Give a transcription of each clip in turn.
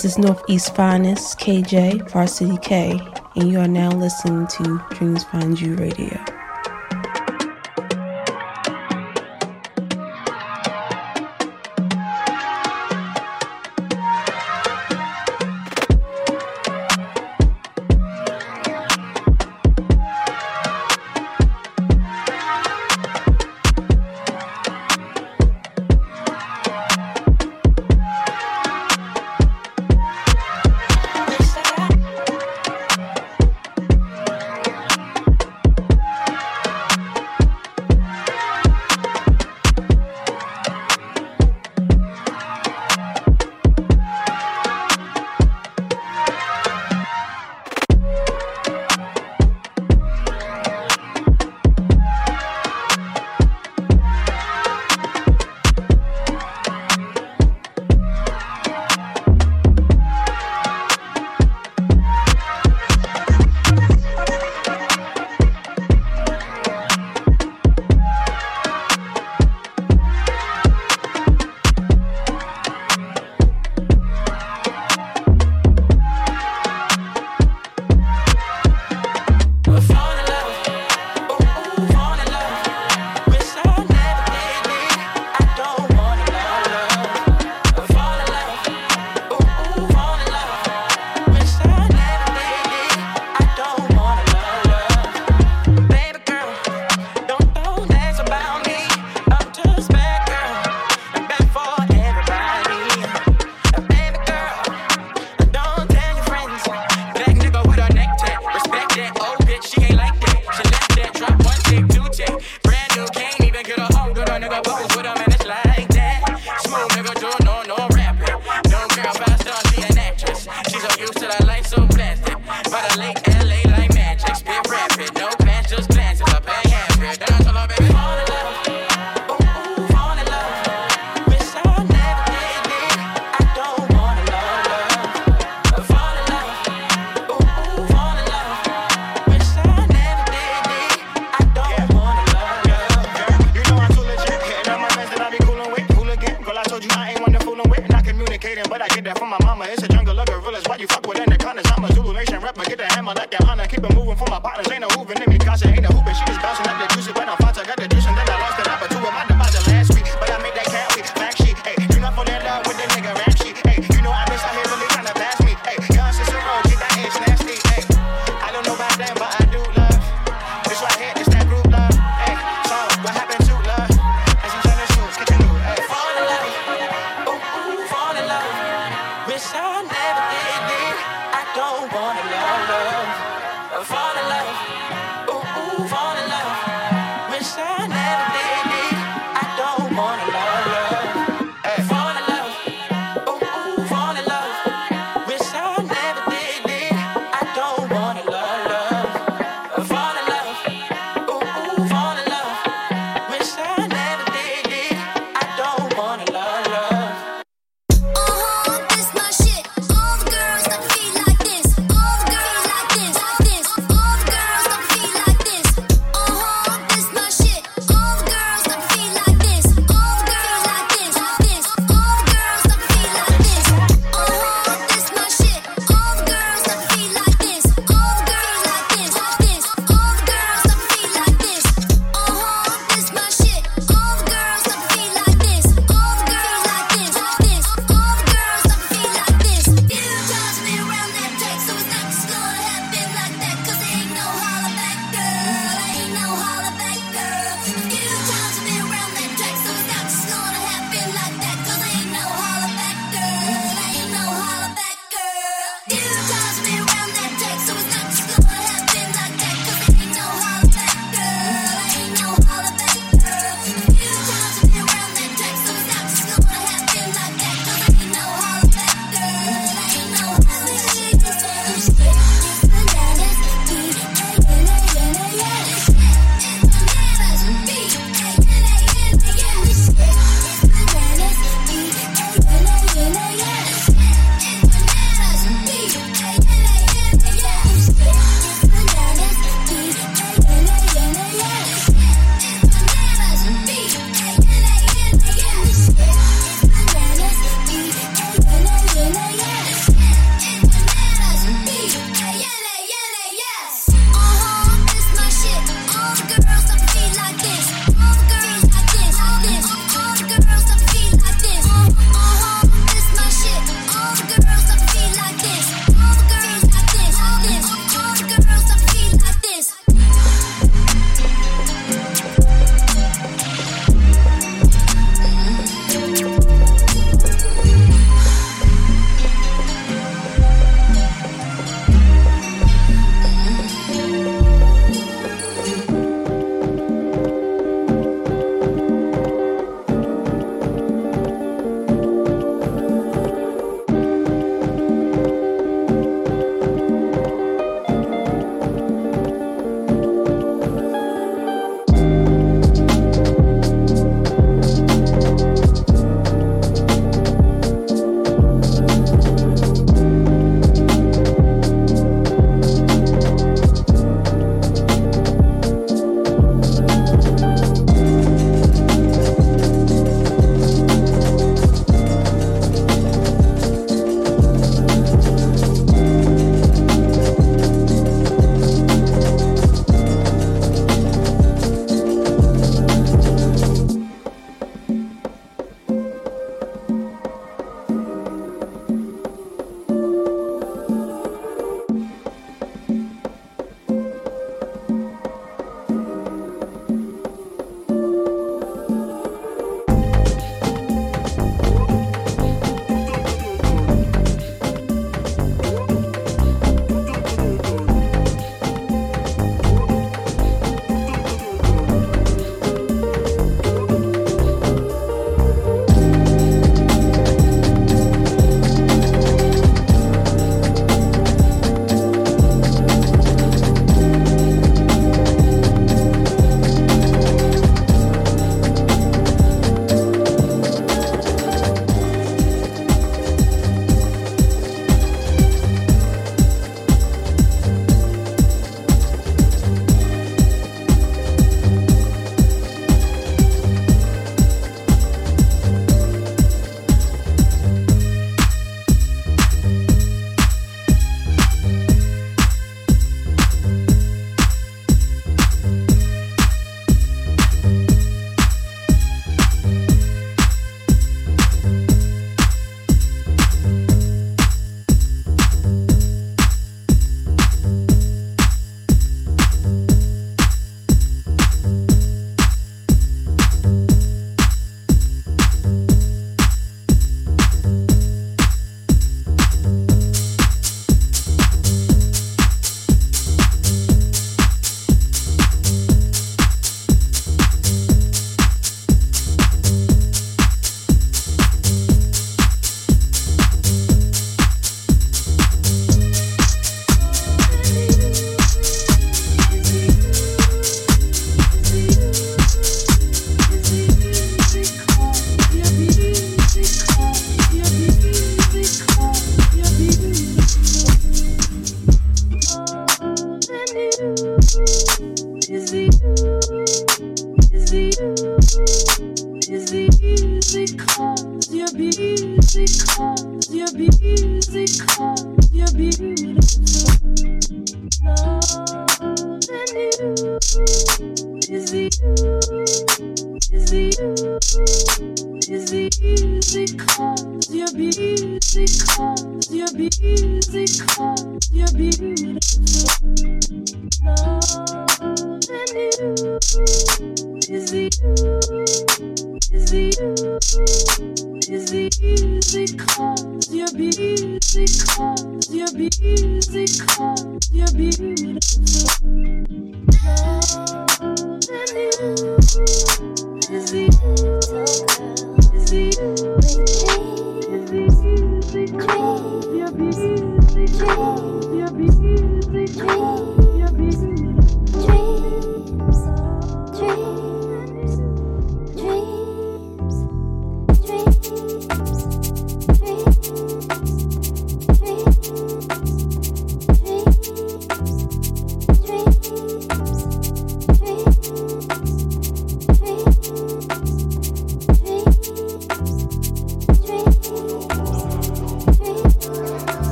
This is Northeast Finest, KJ, Varsity K, and you are now listening to Dreams Find You Radio.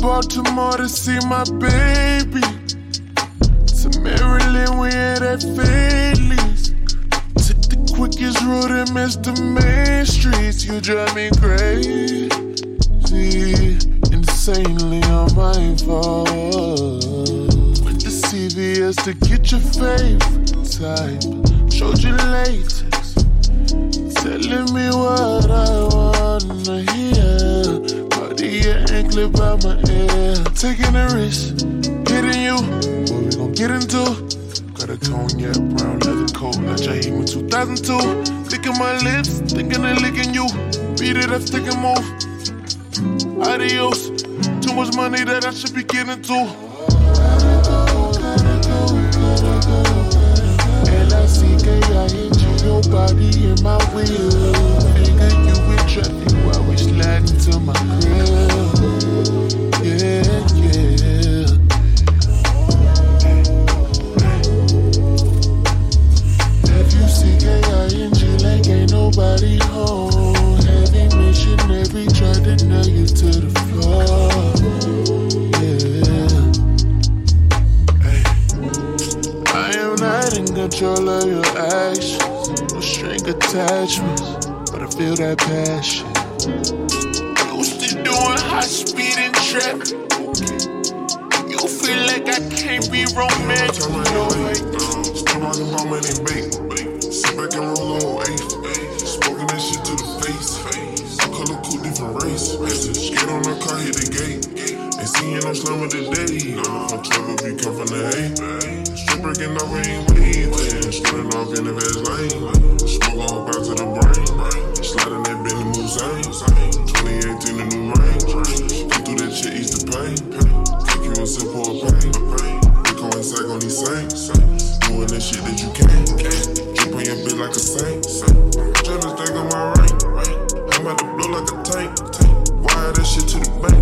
Baltimore to see my baby. To Maryland, we had at Phillies. Took the quickest route and missed the main streets. You drive me crazy, insanely fault. Went to CVS to get your favorite type. Showed you latex, telling me what I wanna hear your anklet by my ear. Taking a risk, getting you. What we gon' get into? Got a cognac brown leather coat, like Jaheim in 2002. Licking my lips, thinking of licking you. Beat it up, stick and move. Adios. Too much money that I should be getting to. L-I-C-K-I-N-G, your body in my wheel. While we sliding to my crib. nobody home. Heavy missionary tried to nail you to the floor. Yeah. I am not in control of your actions. No string attachments, but I feel that passion. Used to doing high speed and traffic. You feel like I can't be romantic. No way. Still on the moment and bake. Sit back and roll on eight face. Face. Color cool, different race. Get on the car, hit the gate. Ain't seeing no slammer today. From trouble, we come from the hay. Strip breaking off, ain't waiting. Spinning off in the best lane. Smoke on back to the brain. Sliding Moussain. 2018, the new range. Go through that shit, ease the pain. Take you a sip of pain. Rico and Sack on these saints. Doing that shit that you can't. Drip on your bitch like a saint. Trying to think of my rank. I'm about to blow like a tank. Wire that shit to the bank.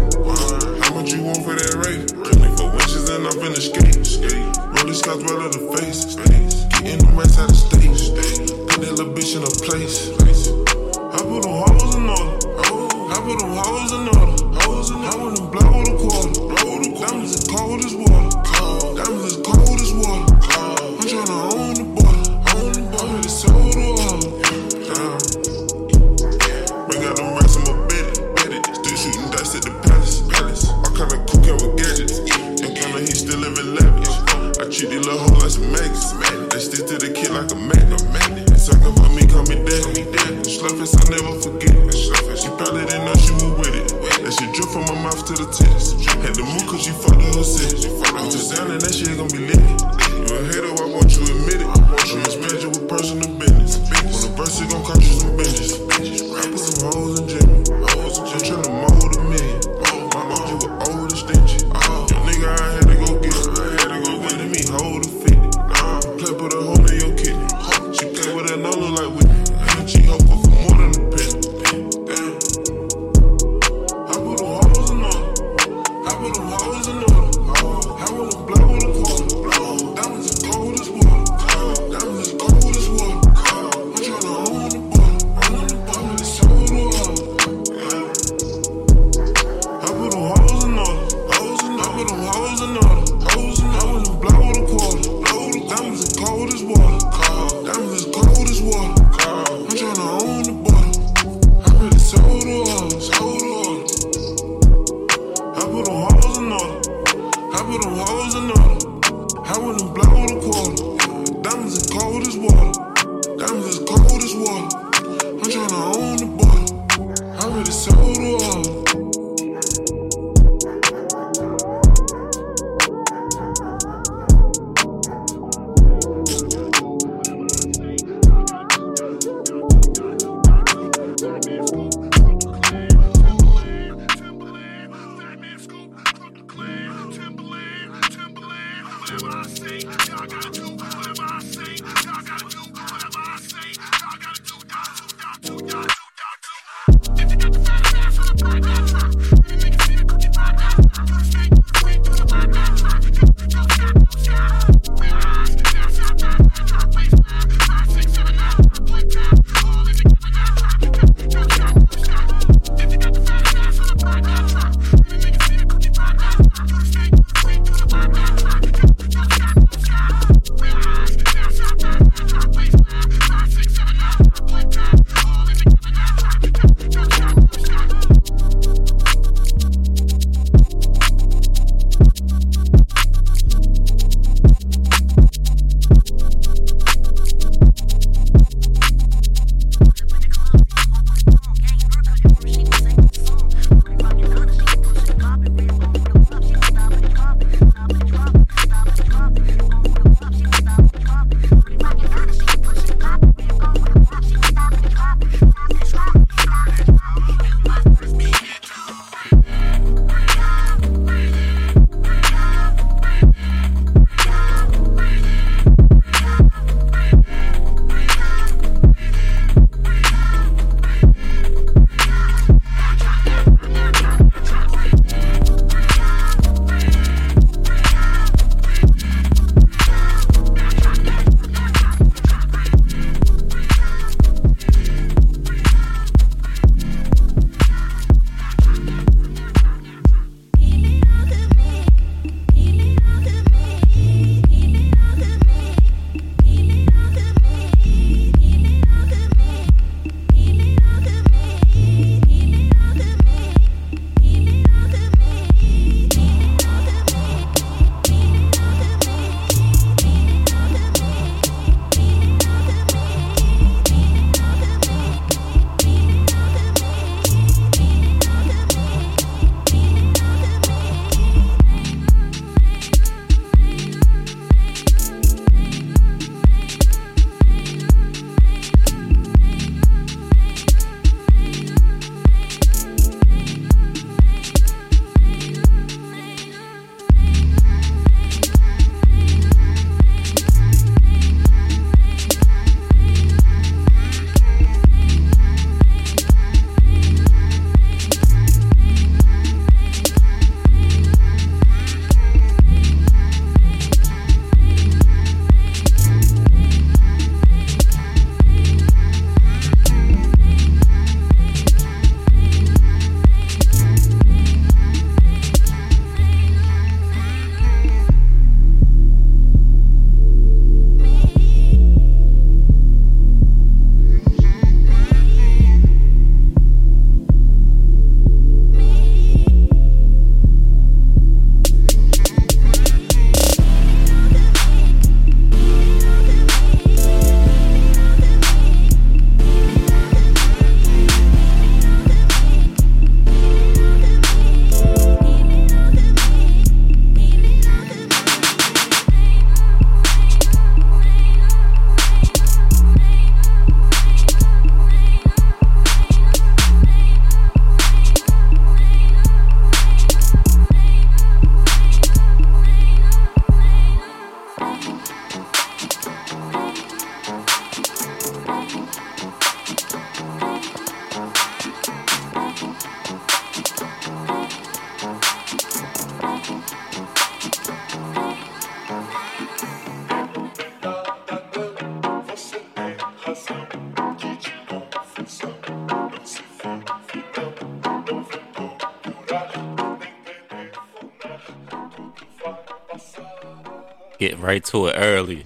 Right to it early.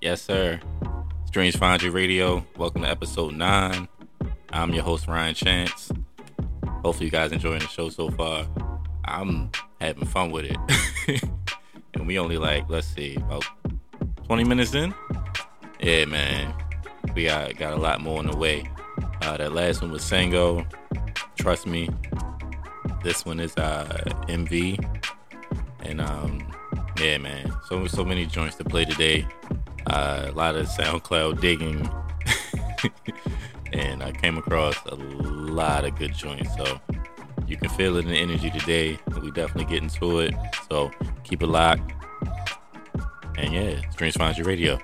Yes, sir. Strange You Radio. Welcome to episode 9. I'm your host, Ryan Chance. Hopefully, you guys enjoying the show so far. I'm having fun with it. and we only like, let's see, about 20 minutes in? Yeah, man. We got, got a lot more on the way. Uh, that last one was Sango. Trust me. This one is uh, MV. And um, yeah, man. So so many joints to play today. Uh, a lot of SoundCloud digging. and I came across a lot of good joints. So you can feel it in the energy today. We definitely get into it. So keep it locked. And yeah, Dreams Finds Your Radio.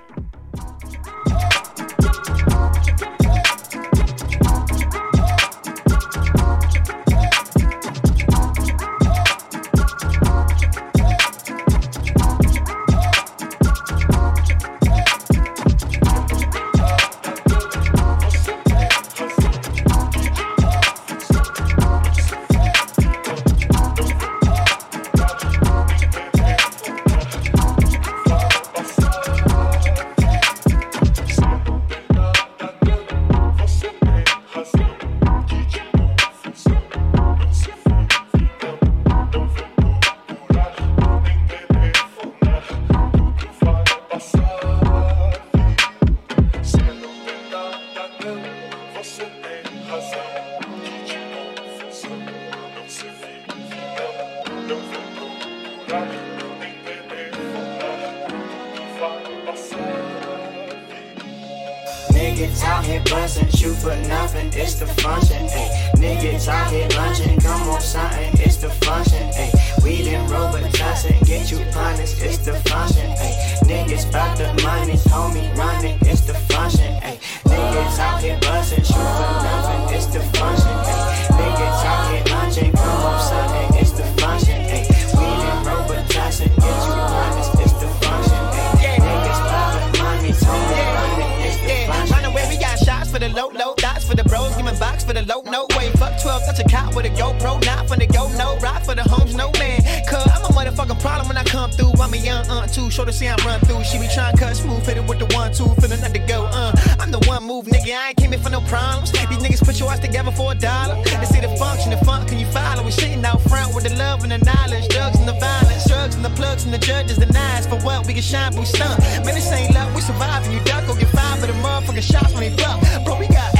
She be tryna cut smooth, fitted with the one two, feeling not to go. Uh, I'm the one move, nigga. I ain't came in for no problems. These niggas put your eyes together for a dollar. They see the and the funk, can you follow? We sitting out front with the love and the knowledge, drugs and the violence, drugs and the plugs and the judges and knives. For what we can shine, we stunt. Man, this ain't love. We surviving. You duck or get five for the motherfucking shots when they bluff. Bro, we got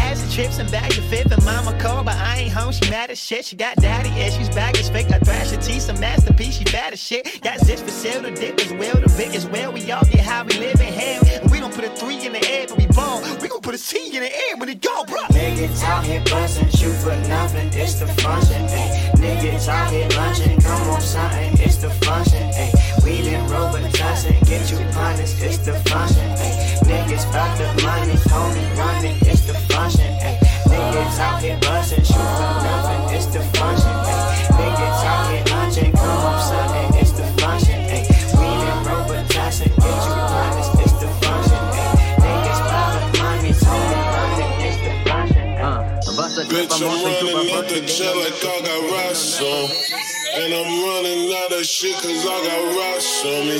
daddy issues, baggage fake. I thrash her teeth, some masterpiece. She bad as shit. Got zits for sale, the dick is well, the bit is well. We all get how we live in hell. And we don't put a three in the air, but we ball. We gon' put a C in the air when it go, bro. Niggas out here bustin', shoot for nothing. It's the function, ayy. Niggas out here lunching, come on something. It's the function, ayy. We didn't roll but tussin', get you punished. It's the function, ayy. Niggas bout the money, homie running. It's the function, ayy. Niggas out here bustin', shoot for nothing it's the function. Ay. Niggas out here lunching, come home Sunday, it's the function. Ay. We in Robitussin, get you honest, it's the function. Ay. Niggas pile money, totally running, it's the function. Uh, Bitch, I'm running out the jet like I got rocks on. And I'm running out of shit cause I got rocks on me.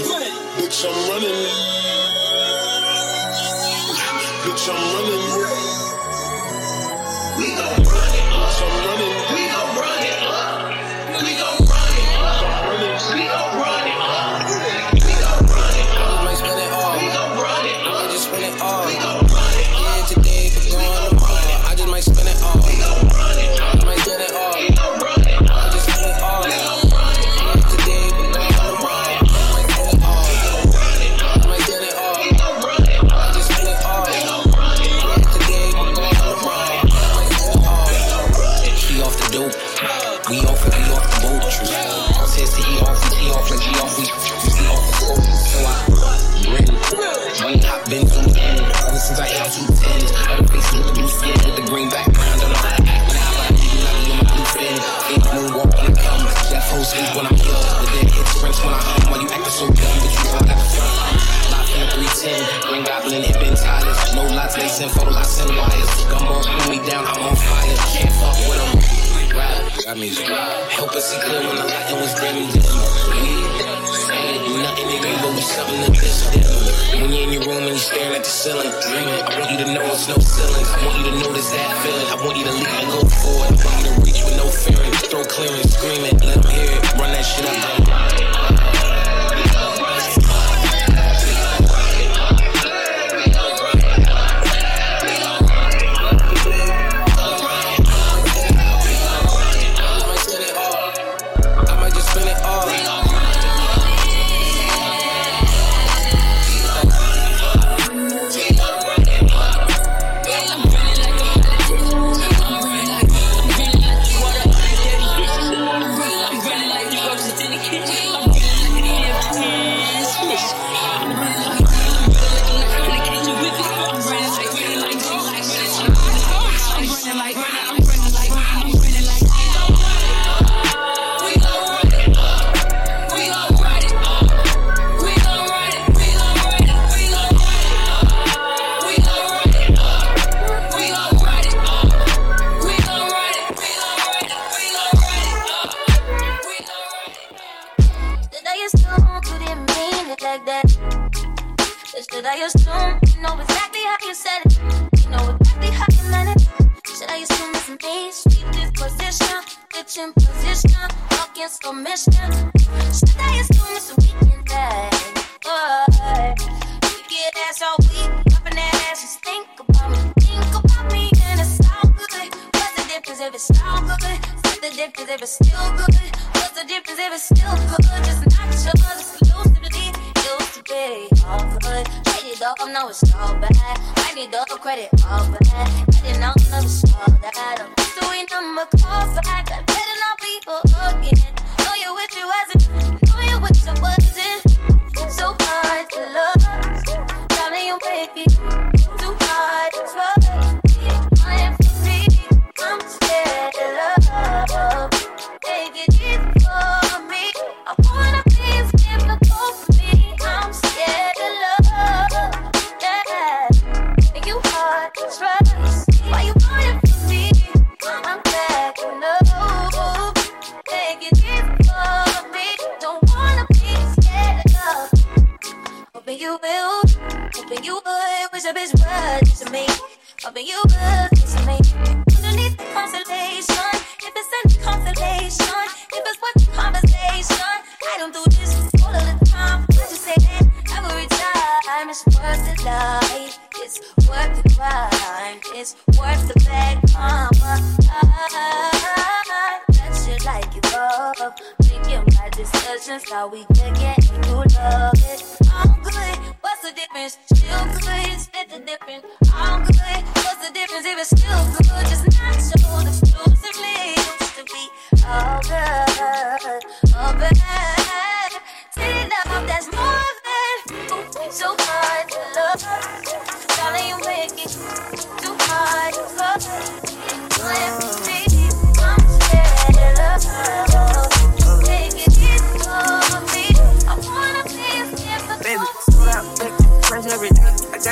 Bitch, I'm running. Bitch, I'm running. down, I'm on fire. Can't fuck with them. Ride, ride music. Help us see clear when the light was dimming. We ain't nothing in me, but we something to this. When you're in your room and you're staring at the ceiling, dreaming. I want you to know it's no ceilings. I want you to notice that feeling. I want you to leap and go forward. I want you to reach with no fear and throw clear and screaming. Let them hear it. Run that shit up. used to, you didn't mean it like that. The shit I assume, you know exactly how you said it. You know exactly how you meant it. Shit I assume is me, sweet disposition, bitch in position, walking so mission. Shit I assume it's a weekend day. We get ass all week, up that ass, just think about me, think about me, and it's all good. What's the difference if it's all good? What's the difference if it's still good? What's the difference if it's still good? Just not sure, yours, exclusively used to be all good. Write it up, no, it's all bad. I need all the credit all bad. Getting out of is all that. I'm just doing number call back. I better not be again. Know you with you as it, know you with your wasn't. So hard to love. Driving you, baby. Hoping you will listen me. Underneath the constellation, if it's any consolation, if it's worth the conversation, I don't do this all of the time. I just say that every time it's worth the life, it's worth the grind, it's worth the bad karma. That's like you love. Thinking about decisions, how we could get you love it. I'm good what's the difference? Still good, it's the difference. I'm good, what's the difference? If it's still good, just not so exclusively. Used to be all good, all bad. Did enough, that's more than so hard to love. Darling, you make it too hard to love.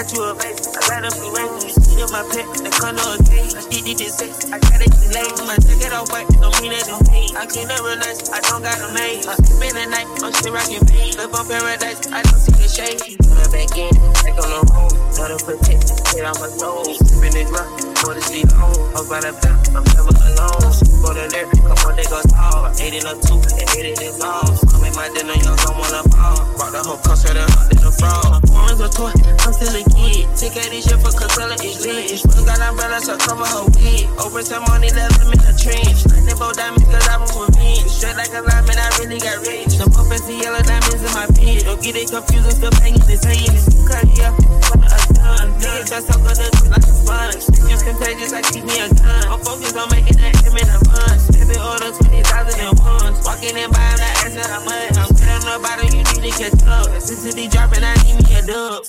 got you a face. I got up, you ain't in my pet in the condo of tea. I did it this sex, I got it too late. My jacket all white, don't mean it to me. I can't never relax, I don't got a name. I keep in the night, I'm still rocking pain. Live on paradise, I don't see the shade. Put it back in, back on the road. Not a protect, hit on my soul. Spin it rock, go to sleep home. Up by the block, I'm never alone. Go to there, couple niggas all. Eight in a two, and eight in a lost. I'm in my dinner, young, don't wanna ball. Rock the whole concert and hot in the frog. A toy, I'm still a kid. Take out this shit for Casella, it's seats. One got umbrellas so cover her weed. Open some money, let them in her trench. Lightning bolt diamonds, cause I'm a convenient. Straight like a lineman, I really got rich. Some pumpers, the yellow diamonds in my beard. Don't get it confused, I'm still banging this hand. It's too cut here, what a done. Niggas just so good, it's like a sponge. It's contagious, I keep me a gun. I'm focused on making that M in a bunch been ordered 20,000 in ones. Walking in by, I'm not asking how much. I'm good on the bottom, you need to catch up. Sensitivity dropping, I need me a dub.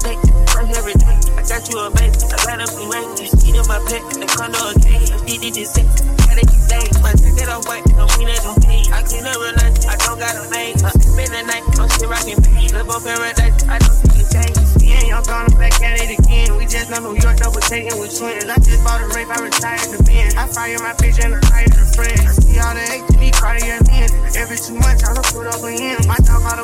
Fake, fresh every day. I got you a base, I got up and You see them my pet, the condo a king. I'm DD to six, gotta keep safe. My ticket on white, no mean that don't pay. I can't real nice, I don't got a name. Uh, I spend the night, I'm shit rocking pain. Live on paradise, I don't see a change. I'm calling back at it again. We just know New York double taking with twins. I just bought a rape, I retired the bin. I fire my bitch and I hired a friend. I see all the hate to me, Cardi and Every two months, I look put over him. My dog all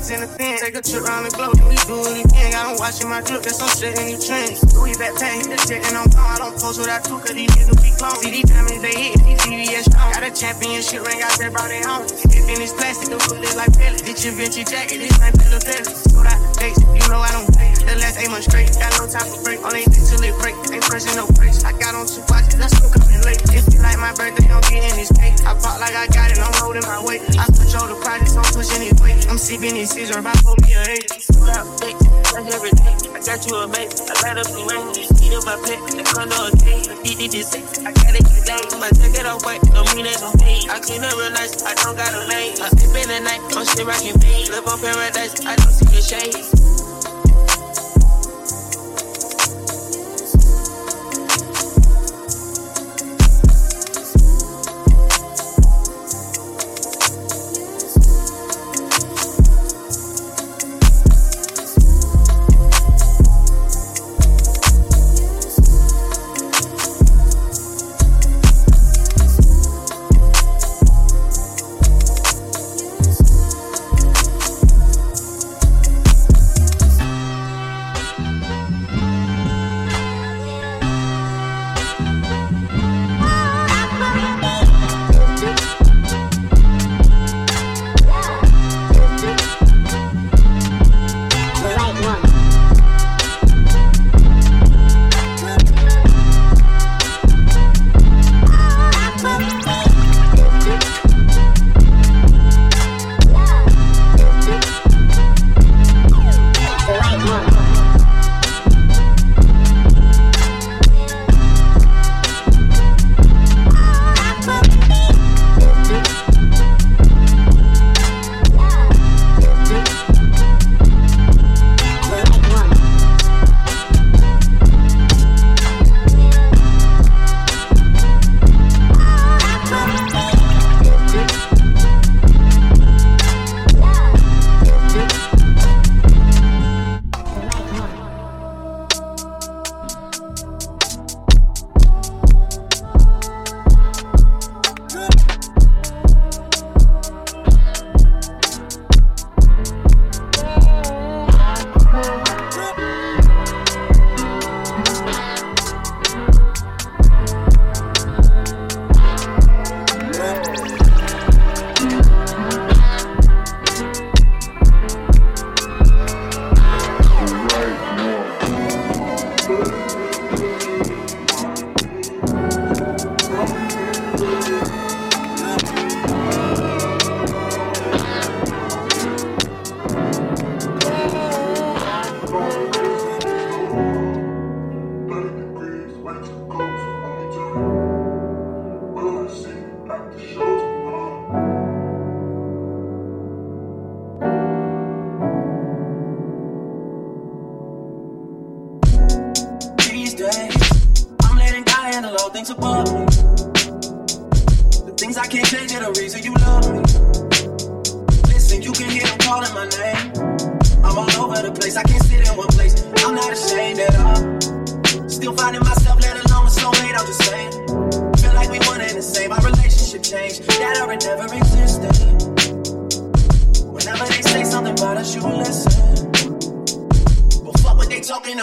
pen. Take a trip around the globe, then we do it again. Got them watching my drip, that's some shit in new trends. Louis backpack, hit the shit, and I'm gone. I don't post without two, cause these niggas be clones. See these diamonds, they hit, these VVS strong. Got a championship ring, I said, brought it home. If in this plastic, the bullet like pellets. Ditch your vintage jacket, this ain't Pella Pellets. Sold out dates, you know I don't play. The last eight months straight, got no time for break. Only thing till it break, ain't pressing no brakes. I got on two watches, I still coming late. It be like my birthday, don't get in this cake. I pop like I got it, I'm holding my weight. I control the projects, I'm pushing it weight. I'm sipping this scissor, if I pull me a hate. Sold out dates, that's every day. I got you a mate, I light up the rain. Eat up my pet, the condo a cake. Eat this six, I got it today. My it off white, don't mean it's on me. I clean up real nice, I don't got a lane. I sleep in the night, I'm shit rockin' pain. Live on paradise, I don't see the shade.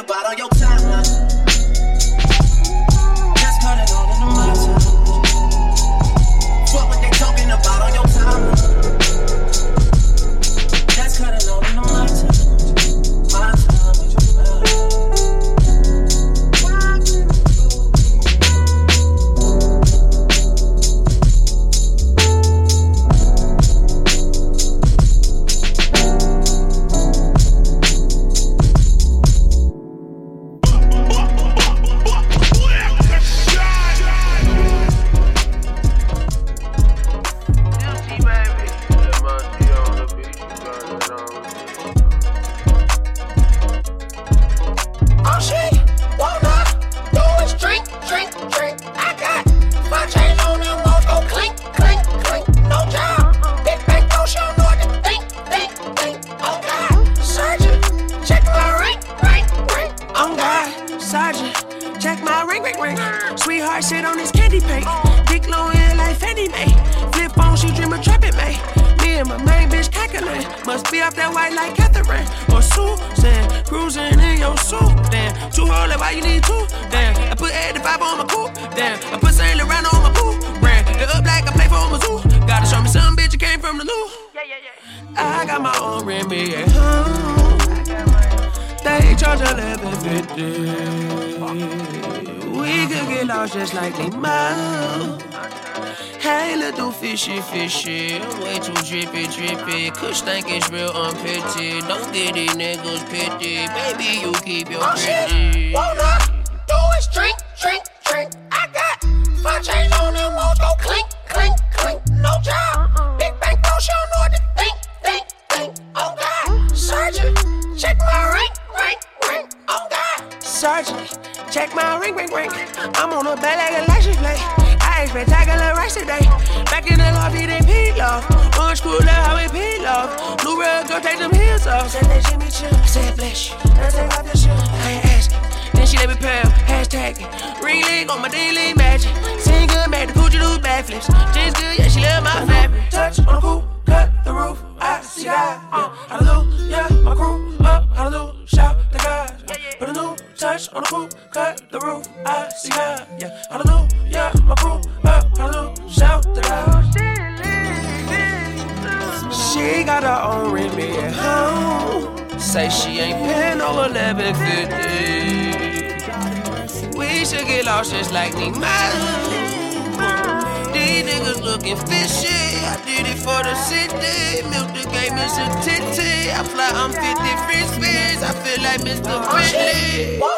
What they talking like Mr. Oh, Bentley.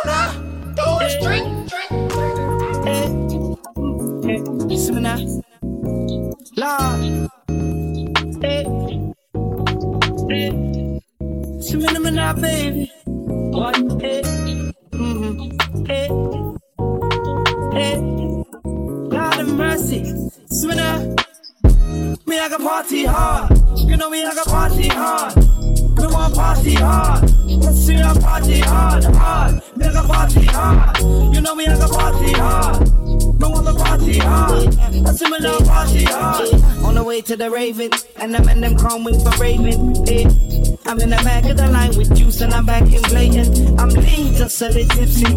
The call me for Raven. I'm in the back of the line with juice and I'm back in blatant. I'm lean just a little tipsy,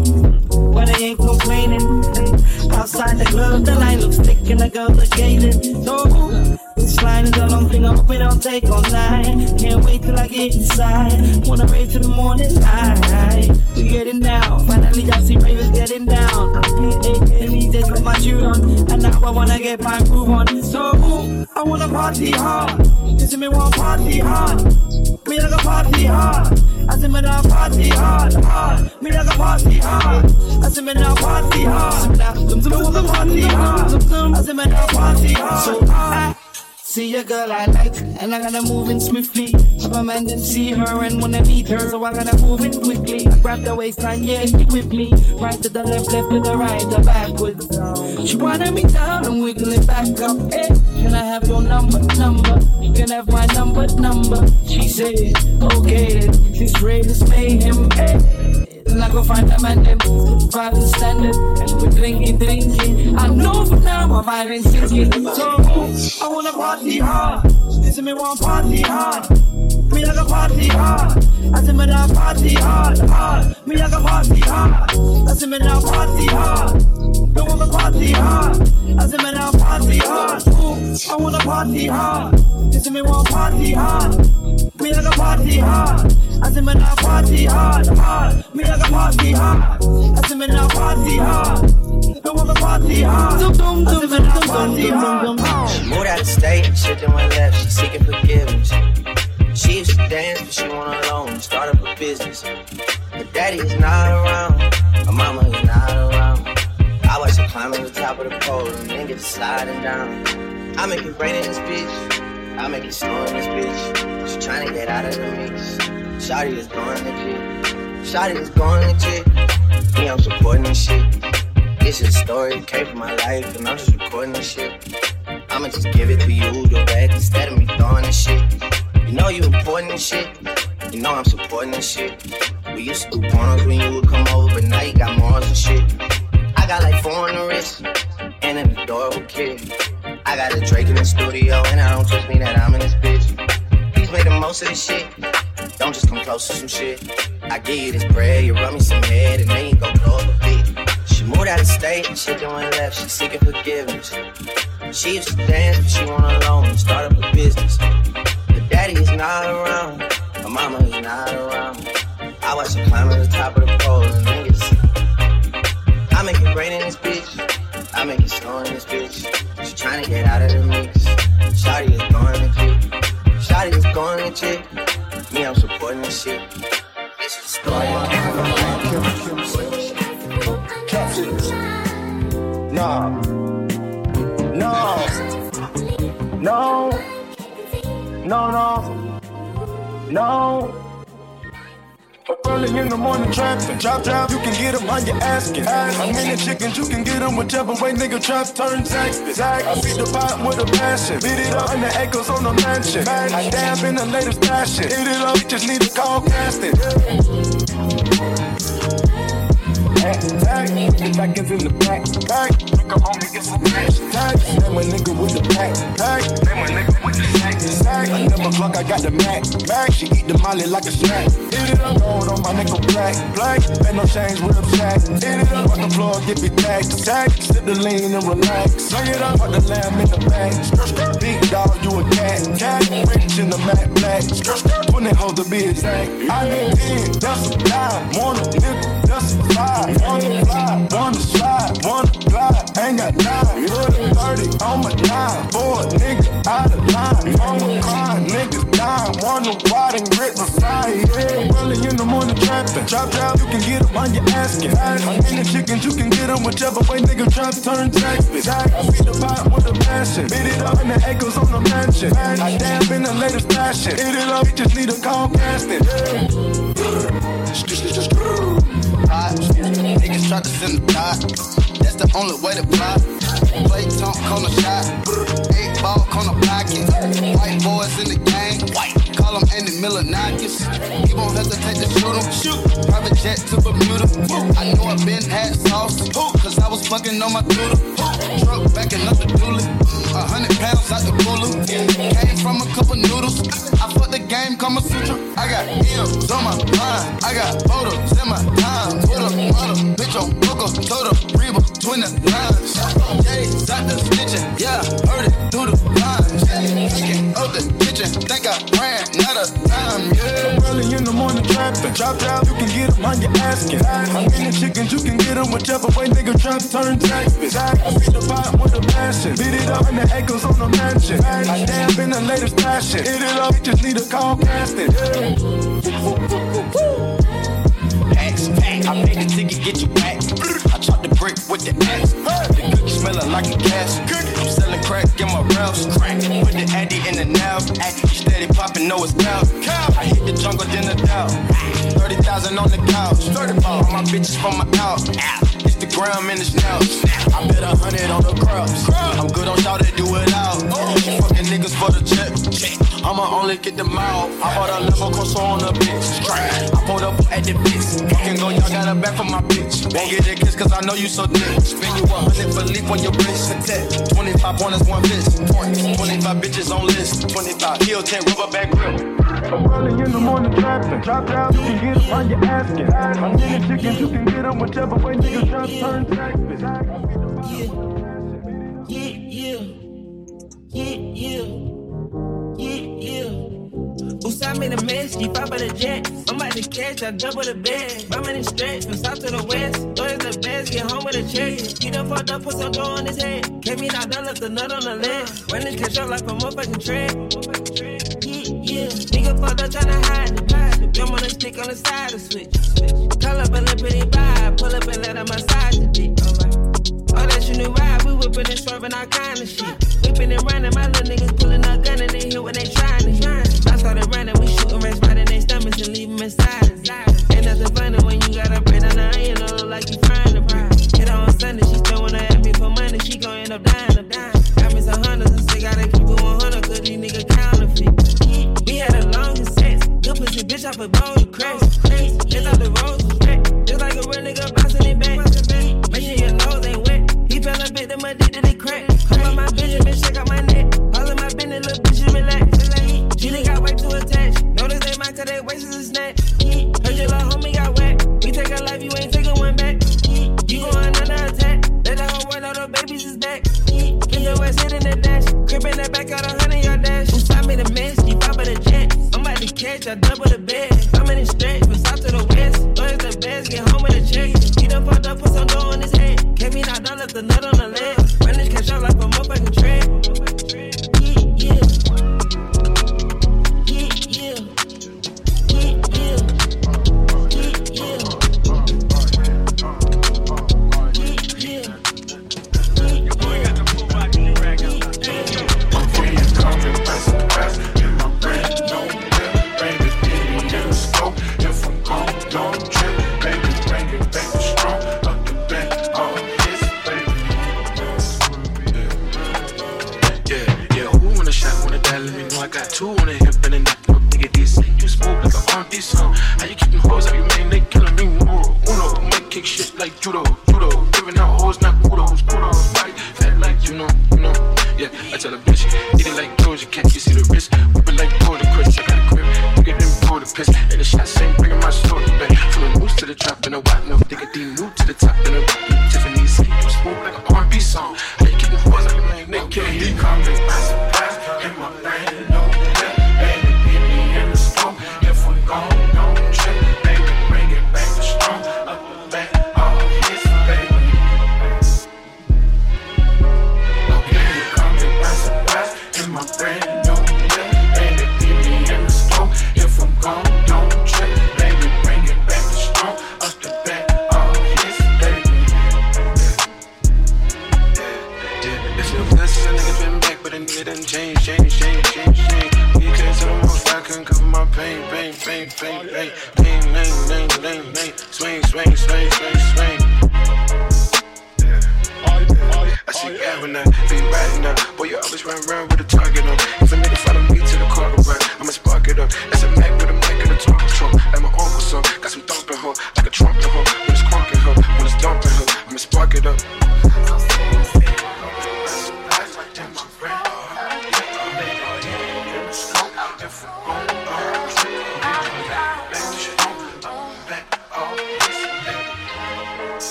but I ain't complaining. Outside the club, the line looks thick and the girls are gaining. So this line is a long thing, I hope it don't take all night. Can't wait till I get inside. Wanna rave till the morning light. We getting down, finally I see ravers getting down. And these days put my shoe on, and now I wanna get my groove on. So I wanna party hard. This me want party hard. Me like a party hard. I say me now party hard, hard. Me like a party hard. I say me now party hard. Zum zum zum party hard. I say me now party hard. So I see a girl I like, and I gotta move in swiftly. If a man didn't see her and wanna meet her, so I gotta move in quickly. Grab the waistline, yeah, stick with me. Right to the left, left to the right, the backwards. She wanted me down and wiggle it back up. Hey, can I have your number, number? You can have my number, number. She said, okay then. This rate is mayhem. Hey. Then I go find a man them Vibe and standard And we're drinking, drinking. I know for now my vibe ain't sinking So I wanna party hard. This is me want party hard. Me like a party hard. I say me now party hard, hard. Me like a party hard. I say me now party hard. Don't wanna party hard. I say me now party hard. Ooh, I wanna party hard. This is me want party hard. Me like a party hard. I say me now party hard, hard. Me like a party hard I say me now party hard Don't wanna party hard I say me now party hard Moved out of state, shit that went left, she seeking forgiveness. She used to dance, but she went alone, start up a business. Her daddy is not around, her mama is not around. I watch her climb to the top of the pole and then get to sliding down. I make it rain in this bitch, I make it snow in this bitch. She tryna get out of the mix. Shotty is going legit. Shotty is going legit. Me, I'm supporting this shit. This is a story, came from my life, and I'm just recording this shit. I'ma just give it to you direct instead of me throwing this shit. You know you important and shit. You know I'm supporting this shit. We used to do pornos when you would come over, but now you got morals and shit. I got like four on the wrist and an adorable kid. I got a Drake in the studio, and I don't trust me that I'm in this bitch. Make the most to this shit. Don't just come close to some shit. I give you this bread, you run me some head, and then you go blow up a bit. She moved out of state, she doing left, she seeking forgiveness. She used to dance, but she want alone, start up a business. Her daddy is not around, her mama is not around. I watch her climb to the top of the pole and niggas. I make it rain in this bitch, I make it snow in this bitch. She trying to get out of the mix. Shotty is going legit. Going legit. Me, I'm supporting this shit. This is story. No. No. No. No, no. No. Early in the morning trapping. Drop, drop, you can get them how you asking. I'm in the chickens you can get them whichever way nigga trap turn Zach. Zach, I beat the pot with a passion. Beat it up in the echoes on the mansion. I dab in the latest fashion. Hit it up, just need a call casting. Back, back, the back in the back, back. On me, get some cash. Tag, name a nigga with the pack, pack. Name a nigga with the sack, sack. I never clock, I got the Mac, Mac. She eat the molly like a snack. Hit it up, gold on my nickel black, black. Ain't no change with a sack. Hit it up, on the floor, get me tagged, tag. Sit the lean and relax. Lay it up, put the lamb in the bag. Big dog, you a cat, cat. Rich in the matte black. Twenty hoes to be exact. I need ten, that's a dime. One a a. One to fly, one to slide, one to glide. Ain't got nine, put a 30 on my dime. Boy, nigga, out of line. Mama crying, niggas dying. Wonder why they grip the fire. Yeah, early in the morning trapping. Chop chop, you can get them on your asking. How many chickens you can get them whichever way nigga trap turn Texas. I beat the pot with a passion. Beat it up in the echoes on the mansion. I dab in the latest fashion. Hit it up, just need a call casting. Hot. Niggas try to send the dot. That's the only way to fly. Play on the shot. Eight ball the pocket. White boys in the game. White. Call them He won't hesitate to shoot him. Shoot. Private jet to Bermuda. I know I've been had sauce. Cause I was fucking on my doodle. Truck backing up the dually. A hundred pounds out the cooler. Came from a couple noodles. I fucked the game, Kama Sutra. I got M's on my mind. I got photos in my time. Put a model, bitch on Coco, Toto, Reba, twin the lines. Jay's out the stitching, yeah, heard it through the lines. Kicking up the kitchen, think I ran, not a time, yeah. Early in the morning trapping. Chop chop, you can get them on your asking. How many chickens you can get them whichever way nigga trap turn Texas. I beat the pot with a passion. Beat it up in the acres on the mansion. I dab in the latest fashion. Hit it up, just need a call casting. Axe pack, I made the ticket get you back. I chop the brick with the axe. The cookie smelling like a gas. I'm crack in my. Crack, put the addy in the now. Addy steady popping, know it's cow. I hit the jungle, then the down. 30,000 on the couch. 30 All my bitches from my out. The gram in the snout. I bet a hundred on the crops. I'm good on y'all that do it out. Fucking niggas for the check. I'ma only get them out. I bought a level course on the bitch. I pulled up at the bitch. Fucking go, y'all got a back for my bitch. Won't get a kiss cause I know you so thick. Spend you a hundred for leap on your. Protect. 25 pointers, one fist. 25 bitches on list. 25 heel 10 rubber back grip. I'm early in the morning trapping. Chop chop, you can get them on your asking. How many chickens you can get them whichever way nigga trap turn Texas. Yeah, yeah. Yeah, yeah. Yeah, yeah. Oops, I made a mess, by the jet. I'm about to catch, I double the bed. I'm in the stretch from south to the west. Always the best, get home with a check. He done fucked up, put some dough on his head. Kept me down, left the nut on the left. Running catch up like a motherfucking tread. Yeah. Nigga fucked up tryna hide the pie. Jump on the stick on the side of switch. Call up a little pretty vibe. Pull up and let him massage the dick. Alright. Oh, that's your new ride. We whipping and swerving all kind of shit. Whipping and running, my little niggas pulling a gun and they hit when they trying to hit. I started running, we shooting rats right in their stomachs and leave them inside. Ain't nothing funny when you got a bread on the don't look like you frying the bread. Hit her on Sunday, she still wanna ask me for money, she gon' end up dying. Got me some hundreds and say gotta keep it 100, cause these niggas had a long sex, good pussy bitch off a of cracks. It's out the wet, just like a real nigga bouncing it back. Make sure your nose ain't wet. He fell a bit, them addicted to crack. Come on my bitch, bitch, check out my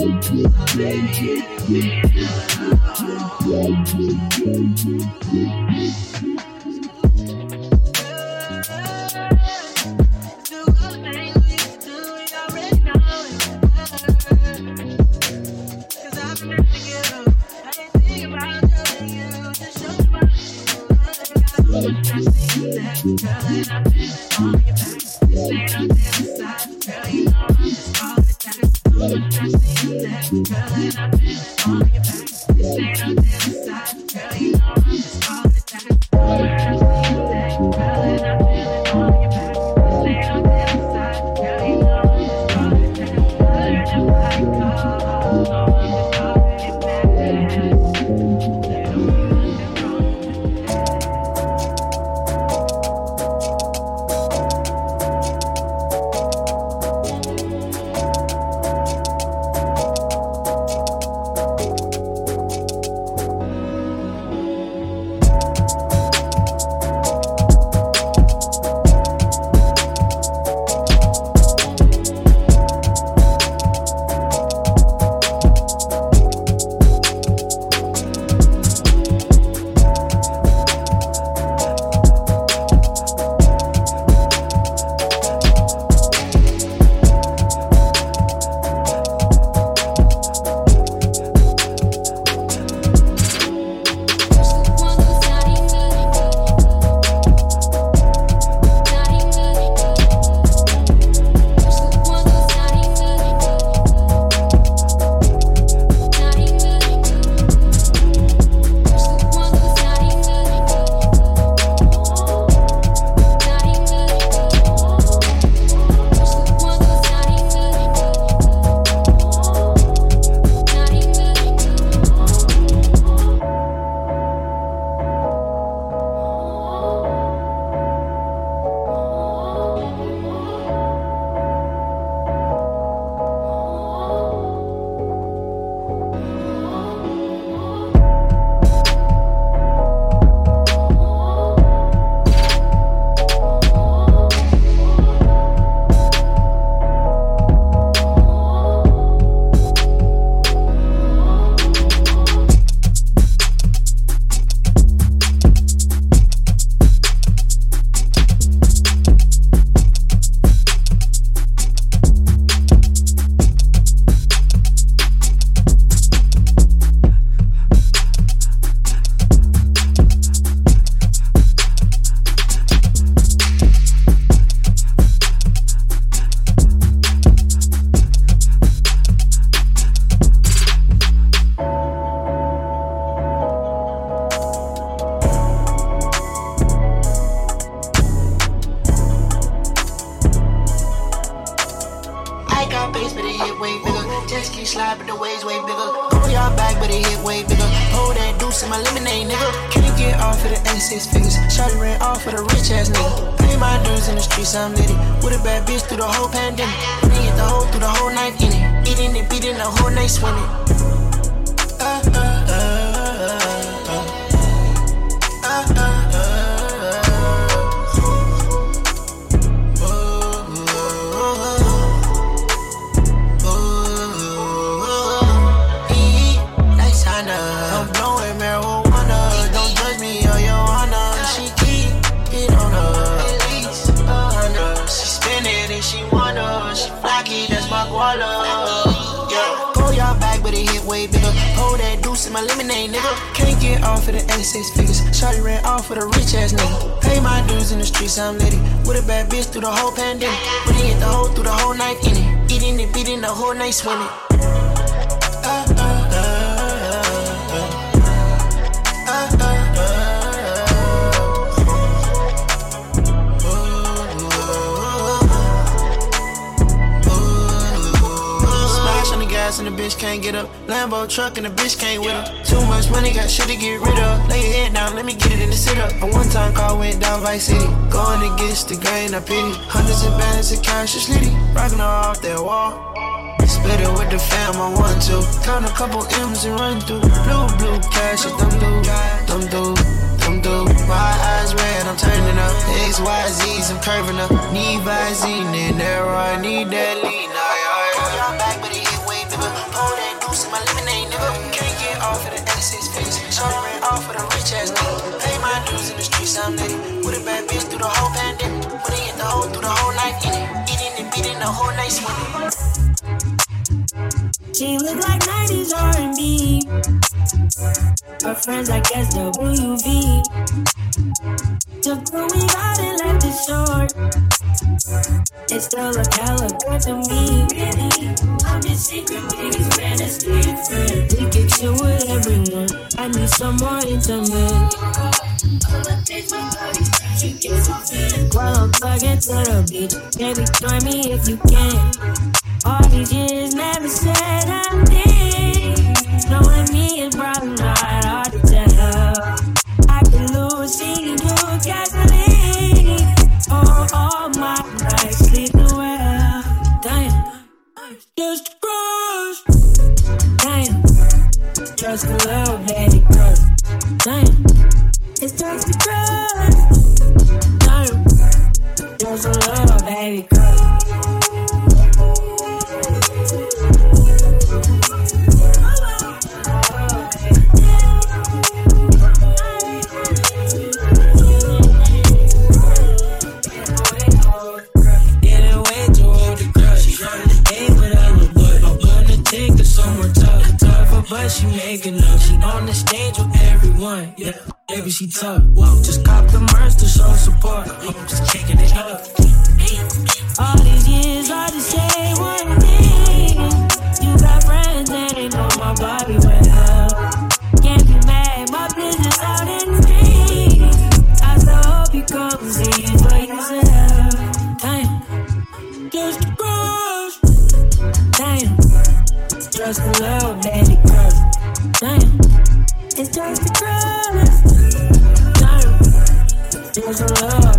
Thank you. In my lemonade, nigga. Can't get off of the A6 figures. Shawty ran off of the rich ass nigga. Pay my dues in the streets, I'm litty. With a bad bitch through the whole pandemic. Hit the whole through the whole night in it. Eating it, beating the whole night swimming. In my lemonade, nigga. Can't get off of the A6 figures. Shawty ran off with a rich ass nigga. Pay my dues in the streets, I'm litty. With a bad bitch through the whole pandemic. He hit the whole through the whole night in it. Eating it, beating the whole night swimming. The and bitch can't get up. Lambo truck and the bitch can't with her. Too much money, got shit to get rid of. Lay your head down, let me get it in the sit up. A one time car went down Vice City. Going against the grain, I pity. Hundreds of bands of cash, it's litty. Rocking her off that wall. Split it with the fam, I want to. Count a couple M's and run through. Blue, blue cash, it them do. Them do, them do. My eyes red, I'm turning up. X, Y, Z's, I'm curving up. Need Visine in there, I need that lean. Deuce in my lemonade, nigga. Can't get off of the A6 figures. Shorty ran off with a rich ass nigga. Pay my dues in the streets, I'm litty. With a bad bitch through the whole pandemic. He hit the whole through the whole night in it. Eating and beating the whole night swimming. She look like 90s R&B. Her friends, I guess WV. Took what we got and left it short. It still hella good to me. Really, I'm just secret of street friend. We kick shit with everyone. I need some more intimate. While I'm plugging to the beach, baby, join me if you can. All these years never said I did. Knowing me is probably not hard to tell. I can lose seeing you gasoline. Oh, all my nights sleeping well. Damn, just crush. Damn, just a little baby crush. Damn, it's just a crush. Just a little baby. Tougher, but she making up. She on the stage with everyone. Yeah, baby, she tough. Whoa, just cop the merch to show support. I'm just kicking it up. All these years, I just say one thing. You got friends and they know my body well. Can't be mad, my business out in the street. I still hope you come see it for yourself. Damn, just a crush. Damn, just a little it's just crush. Damn, just a little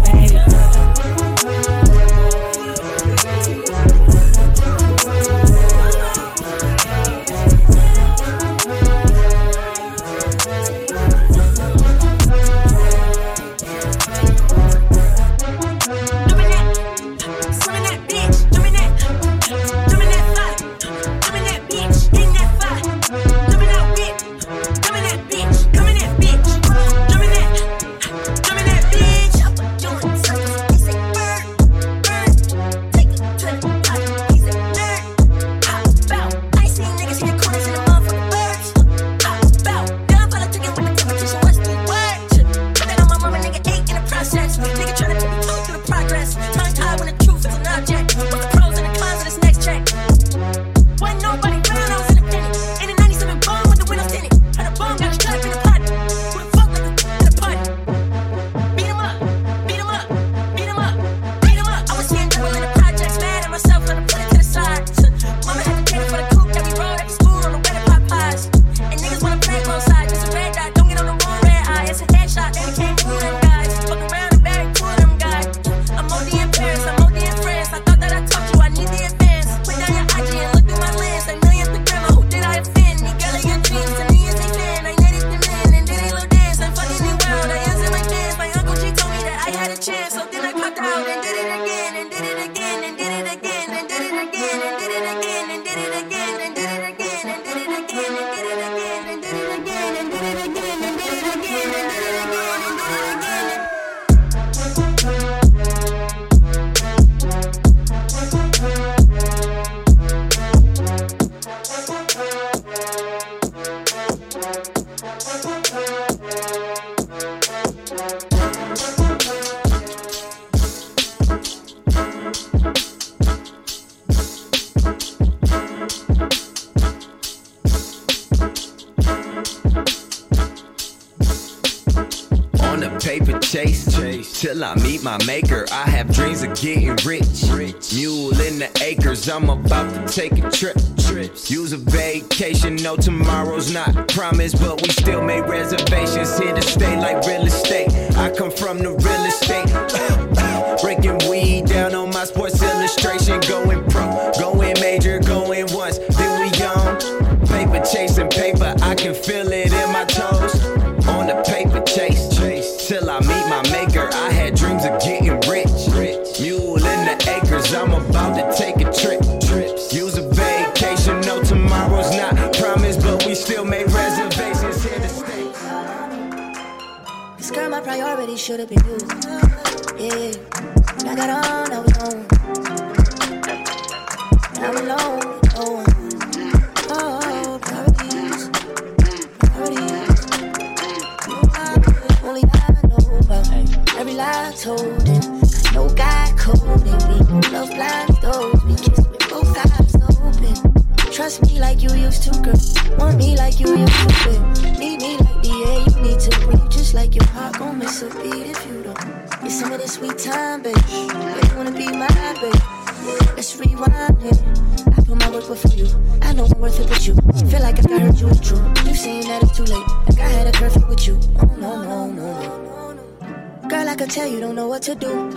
can tell you don't know what to do.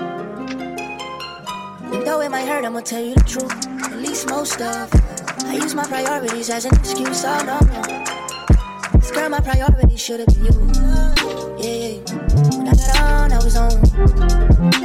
Though it might hurt, I'ma tell you the truth. At least most of. I use my priorities as an excuse all oh, no, no. This girl, my priority should've been you. Yeah, yeah. When I got on, I was on.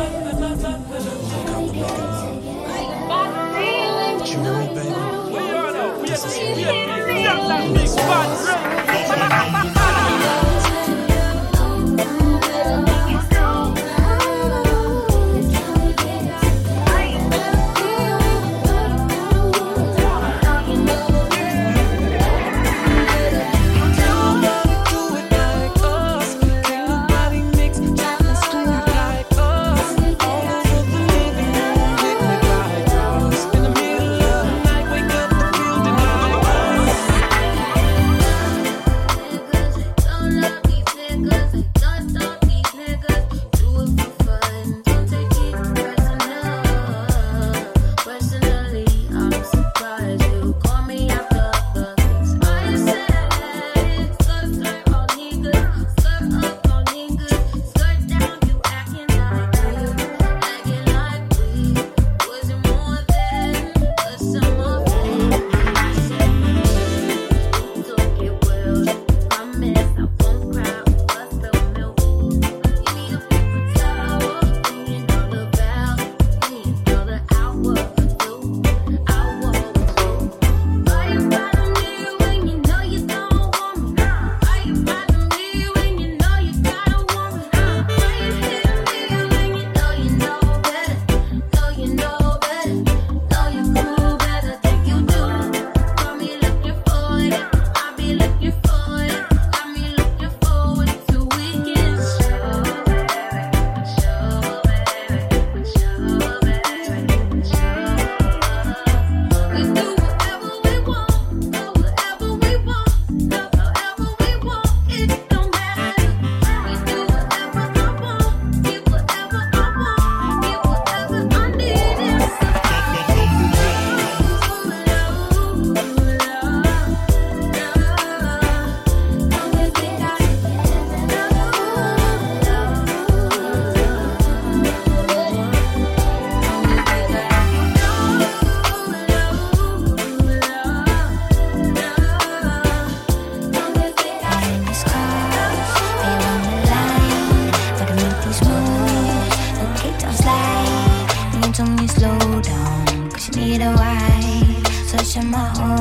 We are the, we are we are we are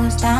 my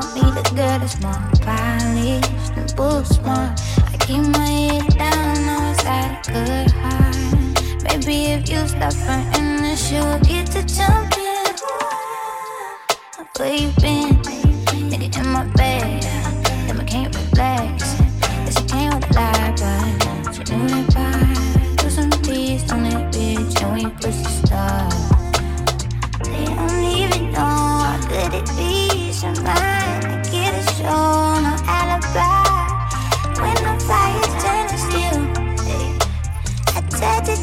fault, be the girl that's more polished and book smart. I keep my head down, always got a good heart. Maybe if you stop fronting, she'll get to jumping. Where you been? Nigga in my bed, then I can't relax.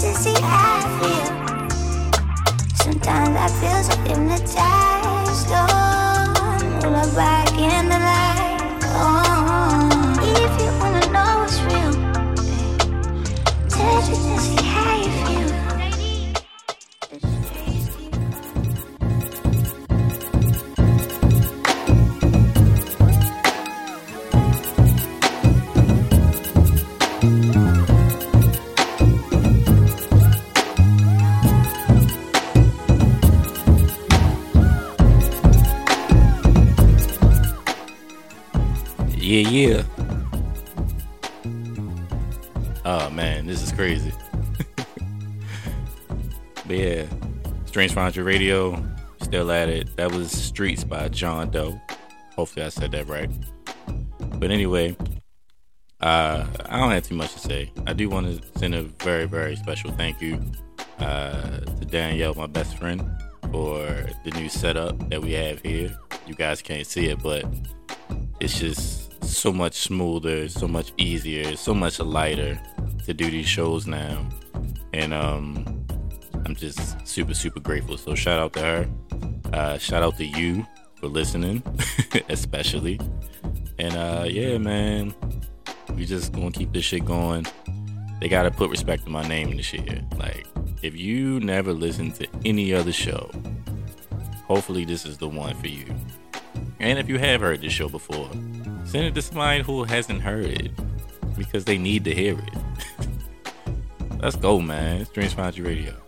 To see how I feel. Sometimes I feel so hypnotized. Oh, pull up back in the light. Oh, if you wanna know what's real, touch it Yeah, yeah. Oh man, this is crazy. but yeah, Dreams Found You Radio, still at it. That was Streets by John Doe. Hopefully I said that right. But anyway, uh, I don't have too much to say. I do want to send a very, very special thank you uh, to Danielle, my best friend, for the new setup that we have here. You guys can't see it, but it's just so much smoother, so much easier, so much lighter to do these shows now. And um I'm just super, super grateful. So shout out to her. Uh shout out to you for listening, especially. And uh yeah, man. We just gonna keep this shit going. They gotta put respect to my name in this shit. Like, if you never listen to any other show, hopefully this is the one for you. And if you have heard this show before, send it to somebody who hasn't heard it because they need to hear it. Let's go, man. It's Dreams Found You Radio.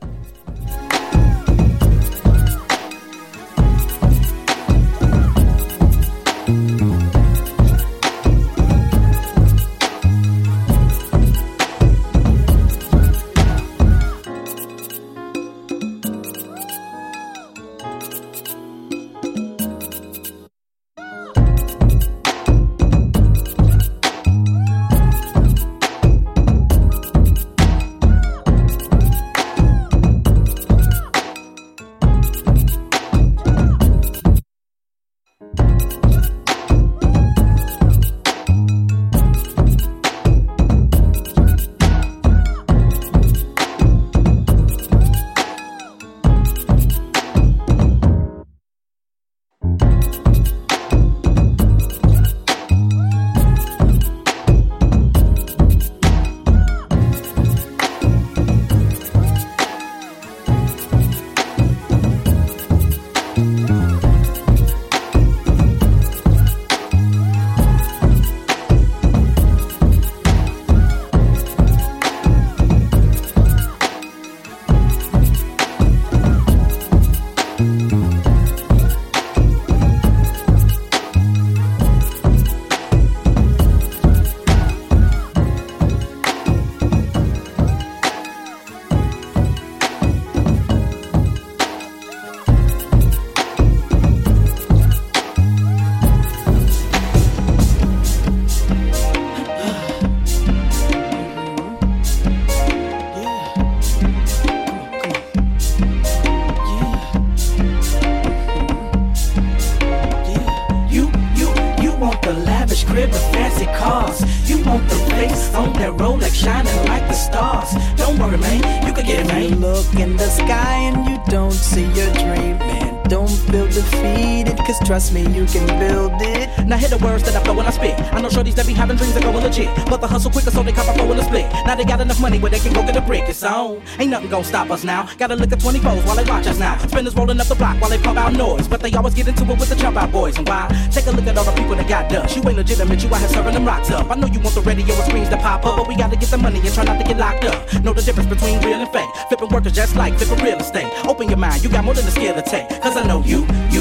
On. Ain't nothing gonna stop us now. Gotta look at 24s while they watch us now. Spinners rolling up the block while they pump out noise, but they always get into it with the jump out boys. And why? Take a look at all the people that got dust. You ain't legitimate, you out here serving them rocks up. I know you want the radio and screens to pop up, but we gotta get the money and try not to get locked up. Know the difference between real and fake. Flipping workers just like flipping real estate. Open your mind, you got more than a skill to take. Cause I know you, you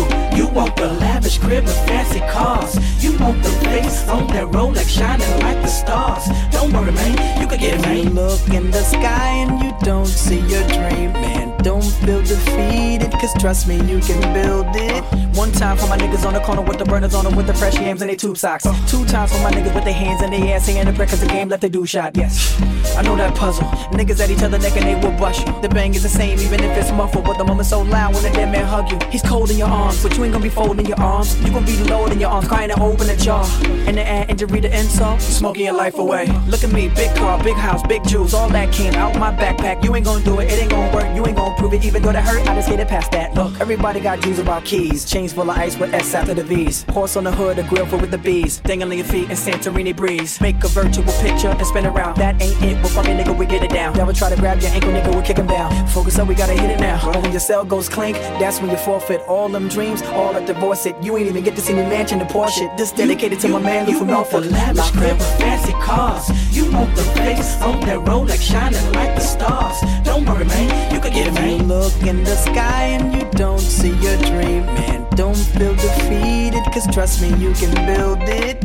want the lavish crib with fancy cars. You want the face on that Rolex shining like the stars. Don't worry, man, you can get it, man. You look in the sky and you don't see your dream, man. Don't feel defeated, cause trust me, you can build it. One time for my niggas on the corner with the burners on them with the fresh yams and they tube socks. Two times for my niggas with their hands in their ass saying the break cause the game left they do shot. Yes, I know that puzzle. Niggas at each other neck and they will bust you. The bang is the same even if it's muffled, but the moment so loud when the dead man hug you. He's cold in your arms, but you ain't gonna be folding your arms. You gonna be low in your arms, crying to open a jar. And the ad injury, the insult, smoking your life away. Look at me, big car, big house, big jewels, all that came out my backpack. You ain't gonna do it, it ain't gonna work, you ain't gonna prove it, even though that hurt. I just get it past that. Look, everybody got dreams about keys, chains full of ice with S after the V's. Horse on the hood, a grill full with the bees. Dangling your feet in Santorini breeze. Make a virtual picture and spin around. That ain't it, but fucking nigga, we get it down. Never try to grab your ankle, nigga, we kick him down. Focus up, we gotta hit it now. But when your cell goes clink, that's when you forfeit all them dreams, all at divorce it. You ain't even get to see me mansion and Porsche. This dedicated to my man, you from want the Norfolk. lavish crib with fancy cars. You want the face on that Rolex shining like the stars. Don't worry, man, you can get it, You look in the sky and you don't see your dream, man. Don't feel defeated, cause trust me, you can build it.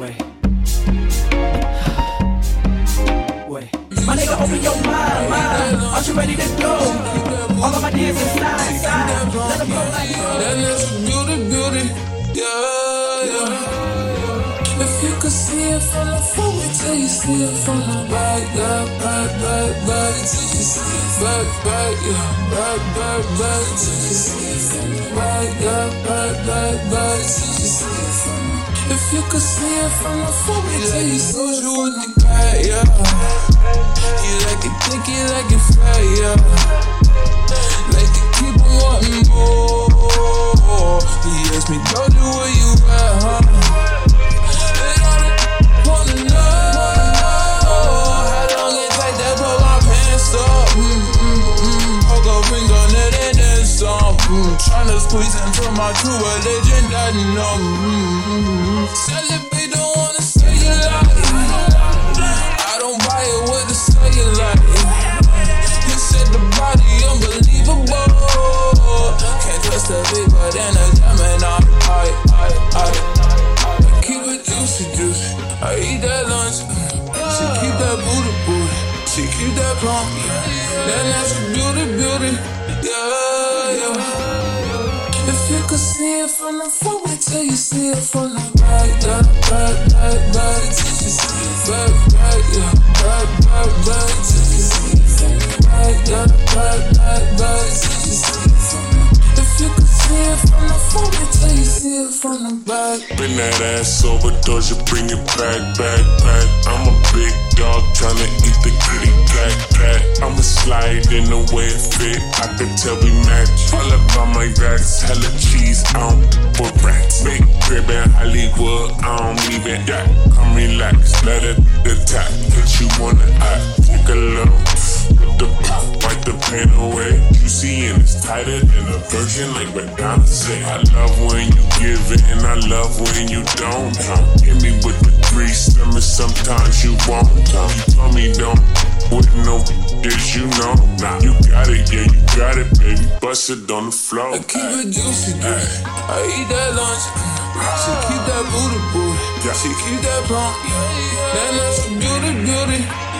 Wait. Wait. My nigga, open your mind, mind. Aren't you ready to go? All of my ideas inside, inside. Let them go like uh, you it from the till you it back, back, yeah, back, till you it from the till you it from if you could see it from the front, wait till you see it from the back, yeah. You like it thick, you like it fat, yeah. Like to keep on wanting more. He asked me, told you where you at, huh? Wanna know squeeze into my true religion, that no. Mm, mm, mm. Celebrate, don't wanna say you like. I don't buy it with the say you like. You said the body unbelievable. Can't trust the big but then a Gemini. I, I, I, I keep it juicy, juicy. I eat that lunch. She keep that booty, booty. She keep that plump. That natural beauty, beauty. Yeah, yeah. Could see it from the wait till you see it from the back, yeah, back, back, back, till you see it back, back, yeah, back, back, back, till you see it from the back, yeah, back, back, back, till you see it from the If you could see it from the wait till you see it from the back. Bring that ass over, does you bring it back, back, back? I'm a big dog tryna eat the kitty cat, cat. I'ma slide in the way it fit. I can tell we match. All up on my racks, hella cheese, I don't for rats. Big crib in Hollywood, I don't even that. Come relax, let it attack. hit you on the eye. A. With the pop, wipe the pain away. You see, and it's tighter than a virgin, like Madonna say. I love when you give it, and I love when you don't. Huh? Hit me with the three stomachs, sometimes you won't. Huh? You told me don't. With no bitches, you know. Nah, you got it, yeah, you got it, baby. Bust it on the floor. I keep it juicy, juicy. I eat that lunch. She keep that booty, booty. She keep that plump. That natural beauty, beauty.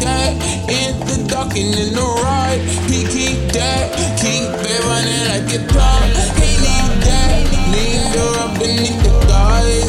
cat in the dark and in the ride. He keep that, keep it running like a top. He need that, need her up beneath the guys.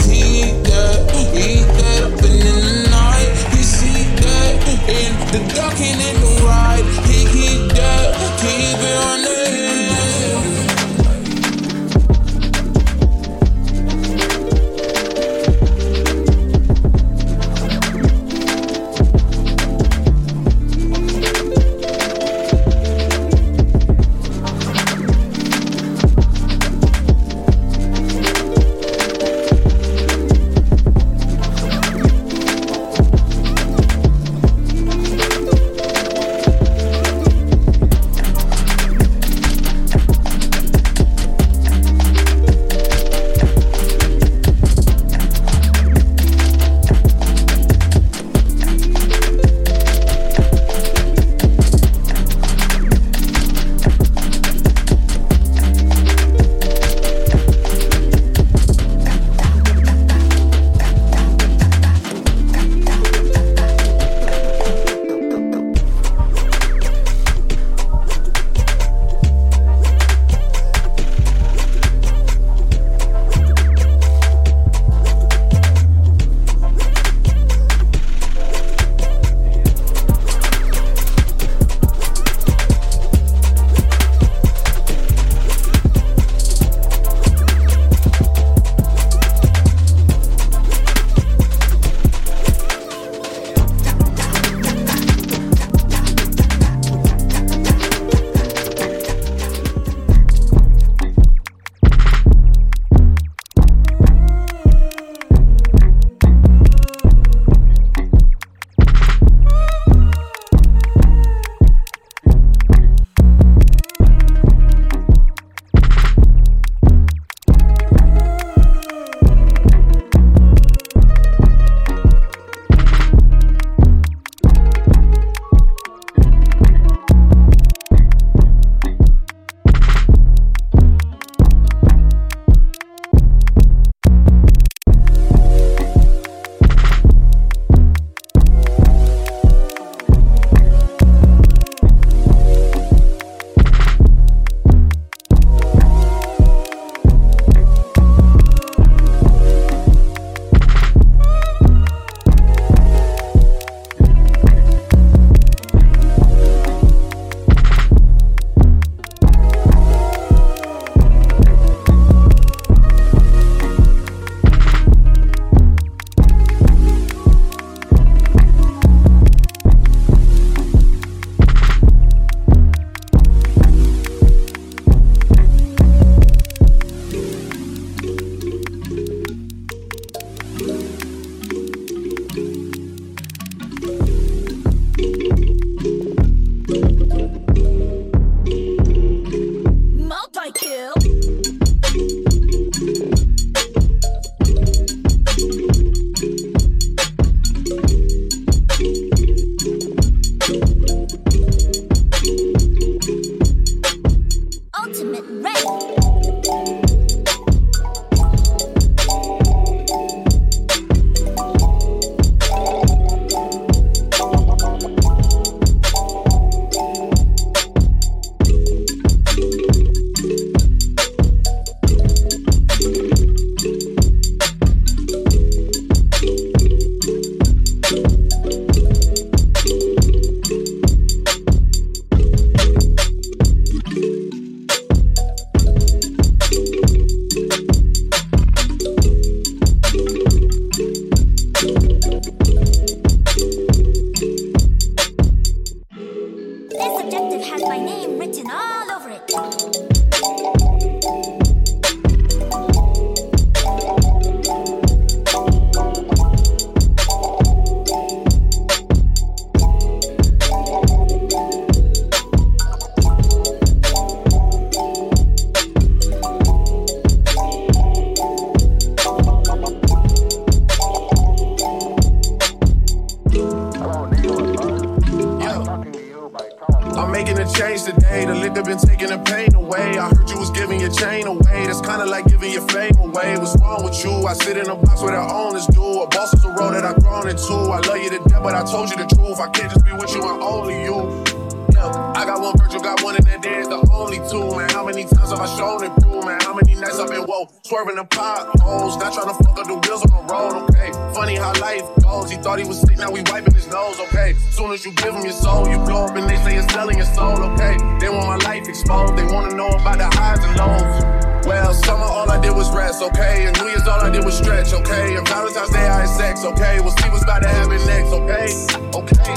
Wanna know about the highs and lows. Well, summer all I did was rest, okay? And New Year's all I did was stretch, okay? And Valentine's Day I had sex, okay? We'll see what's about to happen next, okay? Okay,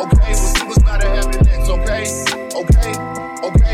okay, we'll see what's about to happen next, okay? Okay, okay,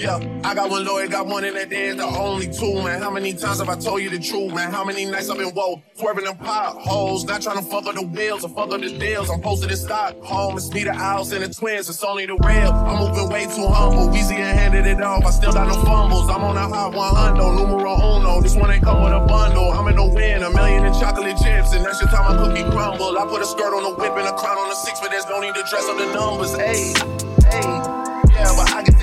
Yeah, I got one lawyer, got one in that day, the only two, man. How many times have I told you the truth, man? How many nights I've been woke, swerving them potholes, not trying to fuck up the wheels or fuck up the deals. I'm posted in Stockholm, it's me, the Owls, and the twins, it's only the real. I'm moving way too humble, Weezy and handed it off, I still got no fumbles. I'm on a hot 100, numero uno, this one ain't come with a bundle. I'm in the win, a million in chocolate chips, and that's your time my cookie crumble. I put a skirt on the whip and a crown on the six, but there's no need to dress up the numbers, hey, hey. Yeah, but I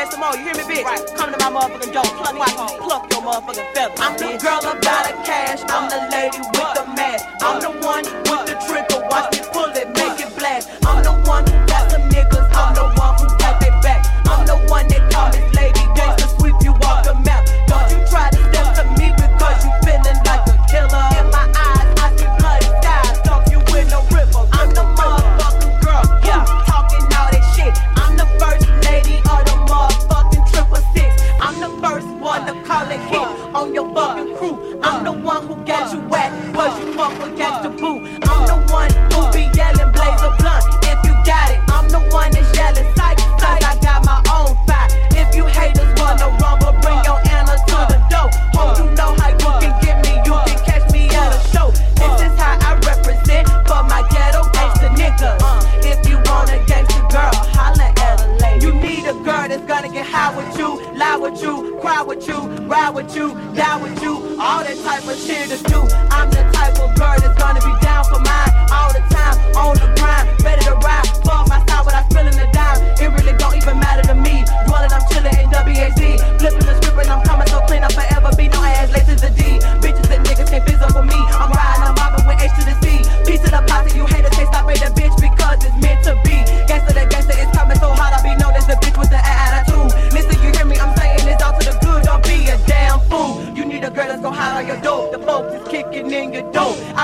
I ain't scared them all. You hear me, bitch? Come to my motherfucking door. Pluck, me pluck your motherfucking feathers. I'm the girl about the cash. I'm the lady with the mask. I'm the one with the one who got you wet, cause you with gangsta boo. I'm the one who be yelling blaze a blunt. If you got it, I'm the one that's yelling sight, cause I got my own fire. If you haters wanna rumble, bring your Anna to the door. Hope you know how you can get me, you can catch me at a show. This is how I represent for my ghetto gangsta niggas. If you want a gangsta girl, holla at a lady. You need a girl that's gonna get high with you, lie with you, cry with you, ride with you, die with you, type of shit to do. I'm the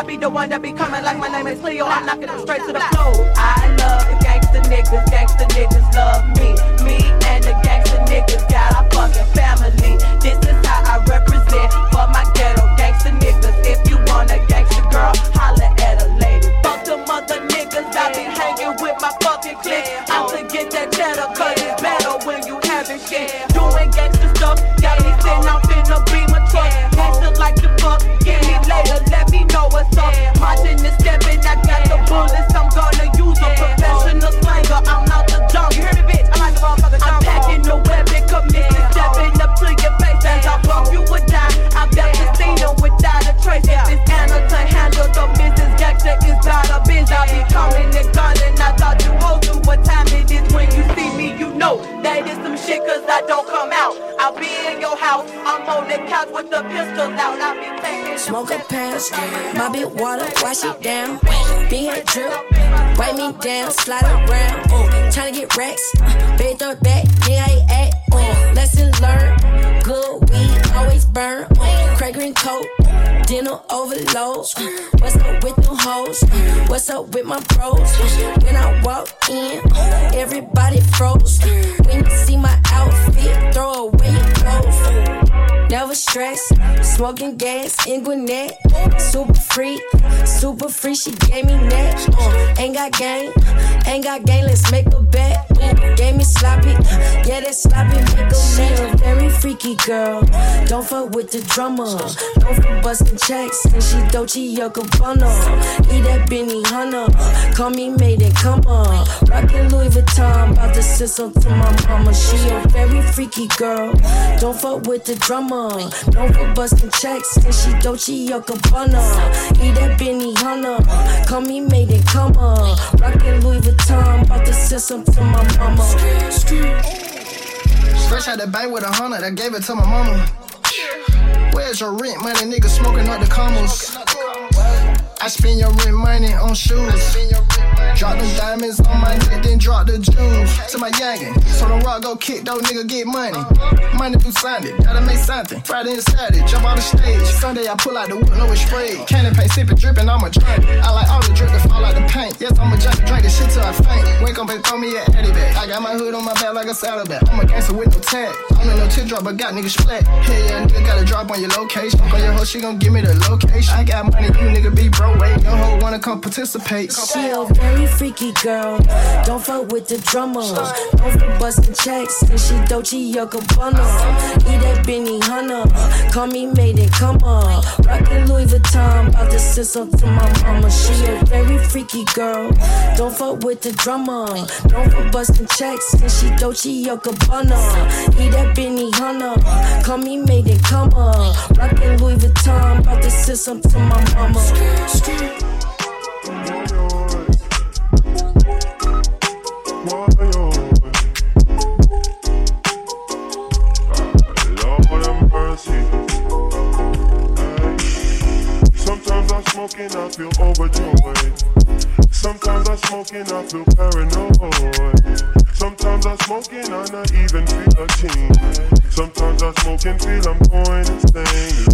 be the one that be coming like my name is Cleo. I'm knocking them straight to the floor. I love the gangsta niggas. Gangsta niggas love me. Me and the gangsta niggas got our fucking family. This is how I represent for my ghetto gangsta niggas. If you want a gangsta girl, holla at a lady. Fuck the mother niggas. I be hanging with my fucking clique. I'm to get that cheddar, cause it's better when you having shit. Doing gangsta stuff, got me sitting out My big water, wash it down. Big head drip, wipe me down, slide around. Uh, tryna get racks, baby throw it back, yeah I act. Uh, lesson learned, good weed always burn. Uh, Craig green coat, dinner overload. Uh. What's up with them hoes? Uh. What's up with my bros? Uh. When I walk in, everybody froze. When you see my outfit, throw away your clothes. Never stress. Smoking gas in Gwinnett, super free, super free. She gave me neck. Uh, ain't got game, ain't got game. Let's make a bet. Gave me sloppy, yeah that sloppy make a She a very freaky girl. Don't fuck with the drummer. Don't fuck busting checks, and she Dolce Gabbana. Eat that Benihana. Call me Maiden, come on. Rockin' Louis Vuitton, about to send some to my mama. She a very freaky girl. Don't fuck with the drummer. Don't fuck busting checks, and she Dolce Gabbana. Eat that Benihana. Call me Maiden, come on. Rockin' Louis Vuitton, about to send some to my mama. Fresh out the bank with a hundred, I gave it to my mama. Where's your rent money, nigga smoking up the commas? I spend your rent money on shoes. Drop them diamonds on my neck, then drop the jewels to my youngin'. So the rock go kick, though nigga get money. Money through Sunday, gotta make something. Friday and Saturday, jump on the stage. Sunday I pull out the wood, no it's sprayed. Cannon paint, sippin', drippin', I'm a drink. I like all the drip that fall out the paint. Yes, I'm a junkie, drink this shit till I faint. Wake up and throw me an Eddie bag. I got my hood on my back like a saddlebag. I'm a gangster with no tag. I'm in no teardrop, but got niggas splat. Hey, yeah, nigga gotta drop on your location. On your hoe, she gon' give me the location. I got money, you nigga be broke. Wait, your hoe wanna come participate. She a very freaky girl. Don't fuck with the drummer. Don't fuck busting checks. And she Dolce Gabbana. Eat that Benihana. Call me Maiden, come on. Rockin' Louis Vuitton. About to send some to my mama. She a very freaky girl. Don't fuck with the drummer. Don't fuck busting checks. And she Dolce Gabbana. Eat that Benihana. Call me Maiden, come on. Rockin' Louis Vuitton. About to send some to my mama. Sometimes I'm smoking, I feel overjoyed. Sometimes I'm smoking, I feel paranoid. Sometimes I'm smoking, I not even feel a thing. Sometimes I'm smoking, feel I'm going insane.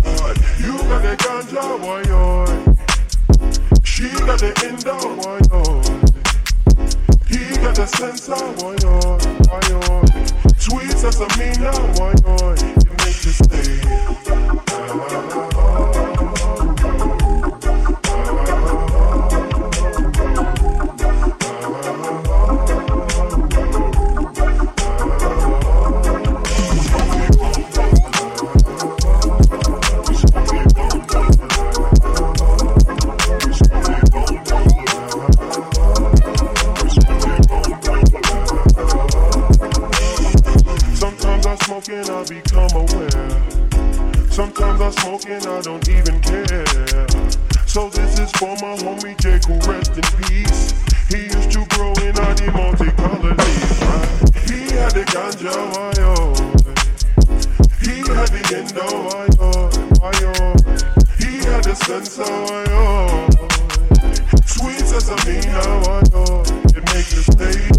You got the ganja, boy. She got the endo, boy, boy. Oh. He got the sensor, boy, boy, oh, boy, boy. Oh. Sweet sesame now, boy, boy. It makes you stay. Sometimes I smoke and I don't even care. So this is for my homie Jake who rest in peace. He used to grow in all the multicolored leaves, right? He had the ganja, yo? He had the endo, yo? He had the sensor, yo? Sweet sesame, yo? It makes you stay.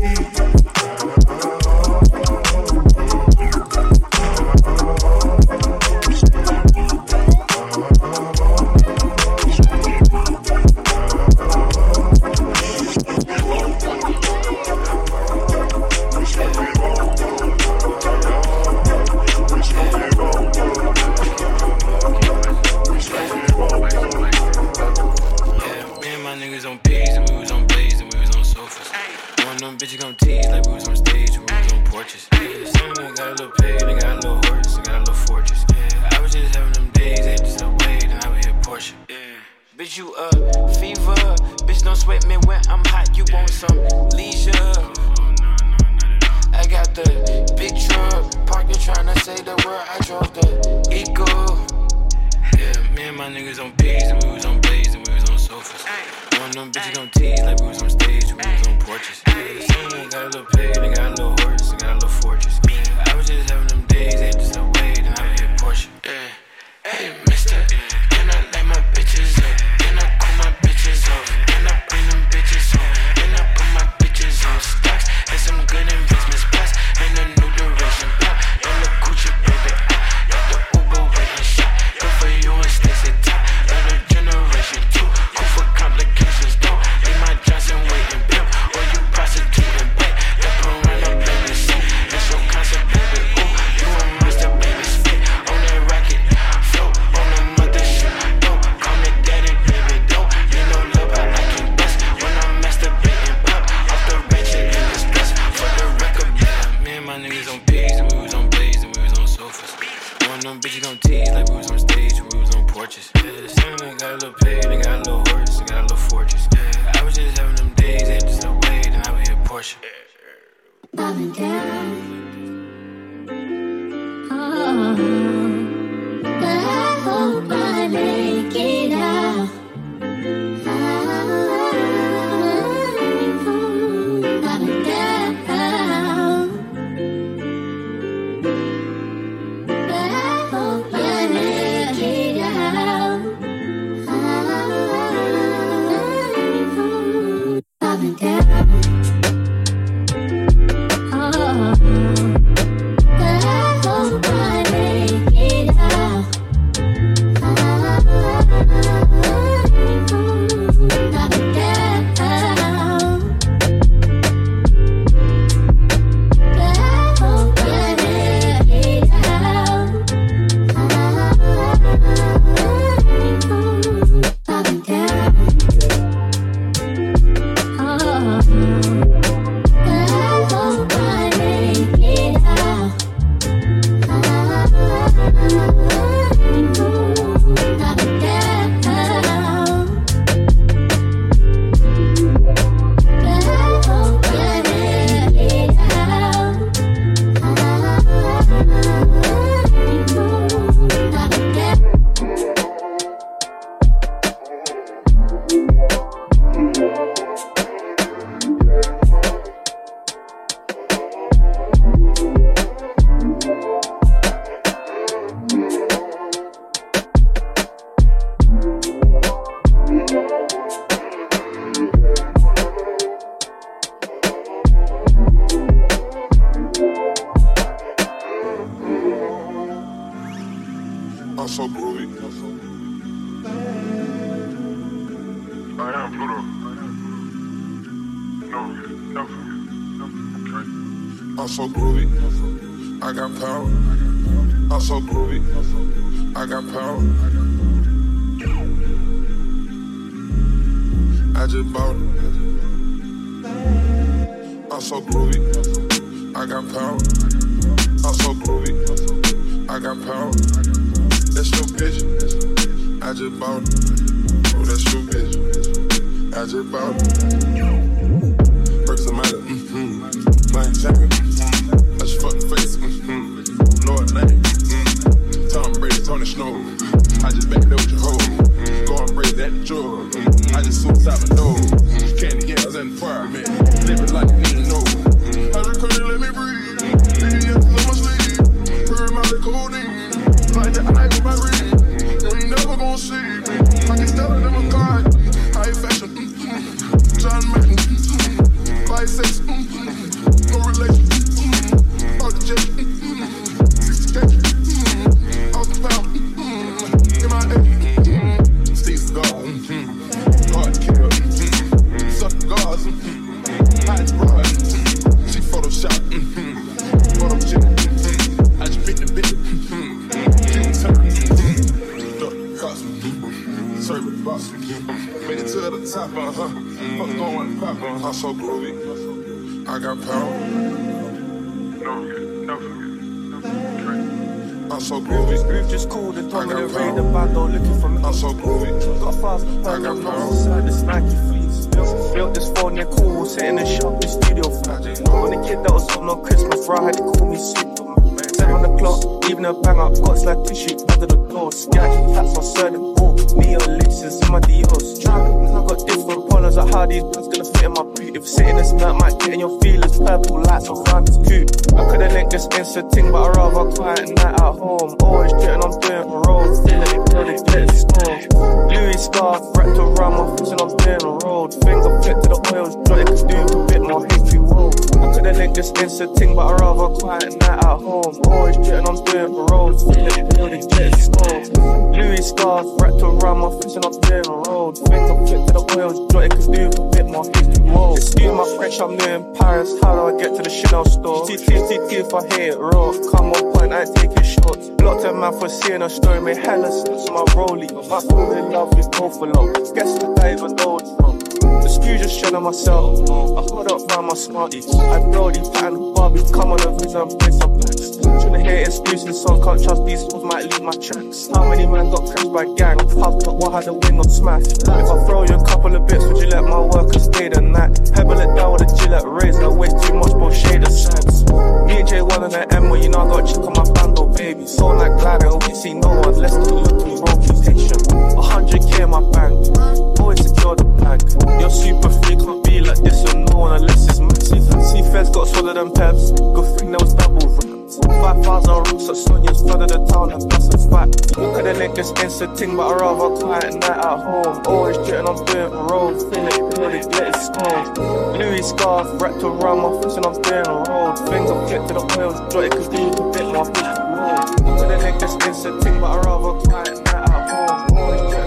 Me and J1 and the M, you know I got check on my bando, baby. So like gliding, we see no one, let's do looking wrong, patient. 100k in my bank, always secure the bag. You're super free, can't be like this with no one unless it's massive. See, feds got swallowed them peps, good thing there was double rats. 5,000 rooks at Sonia's, flooded the town and plus it's fat. Look at the niggas instant but I rather quiet night at home. Always jetting on doing road, feeling good, get it stoned. Louis scarf, wrapped around my face and I'm doing road. Things I'm get to the wheels, joy, cause you a bit to roll. Look at the niggas instant ting, but I rather quiet night at home. Always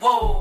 Whoa.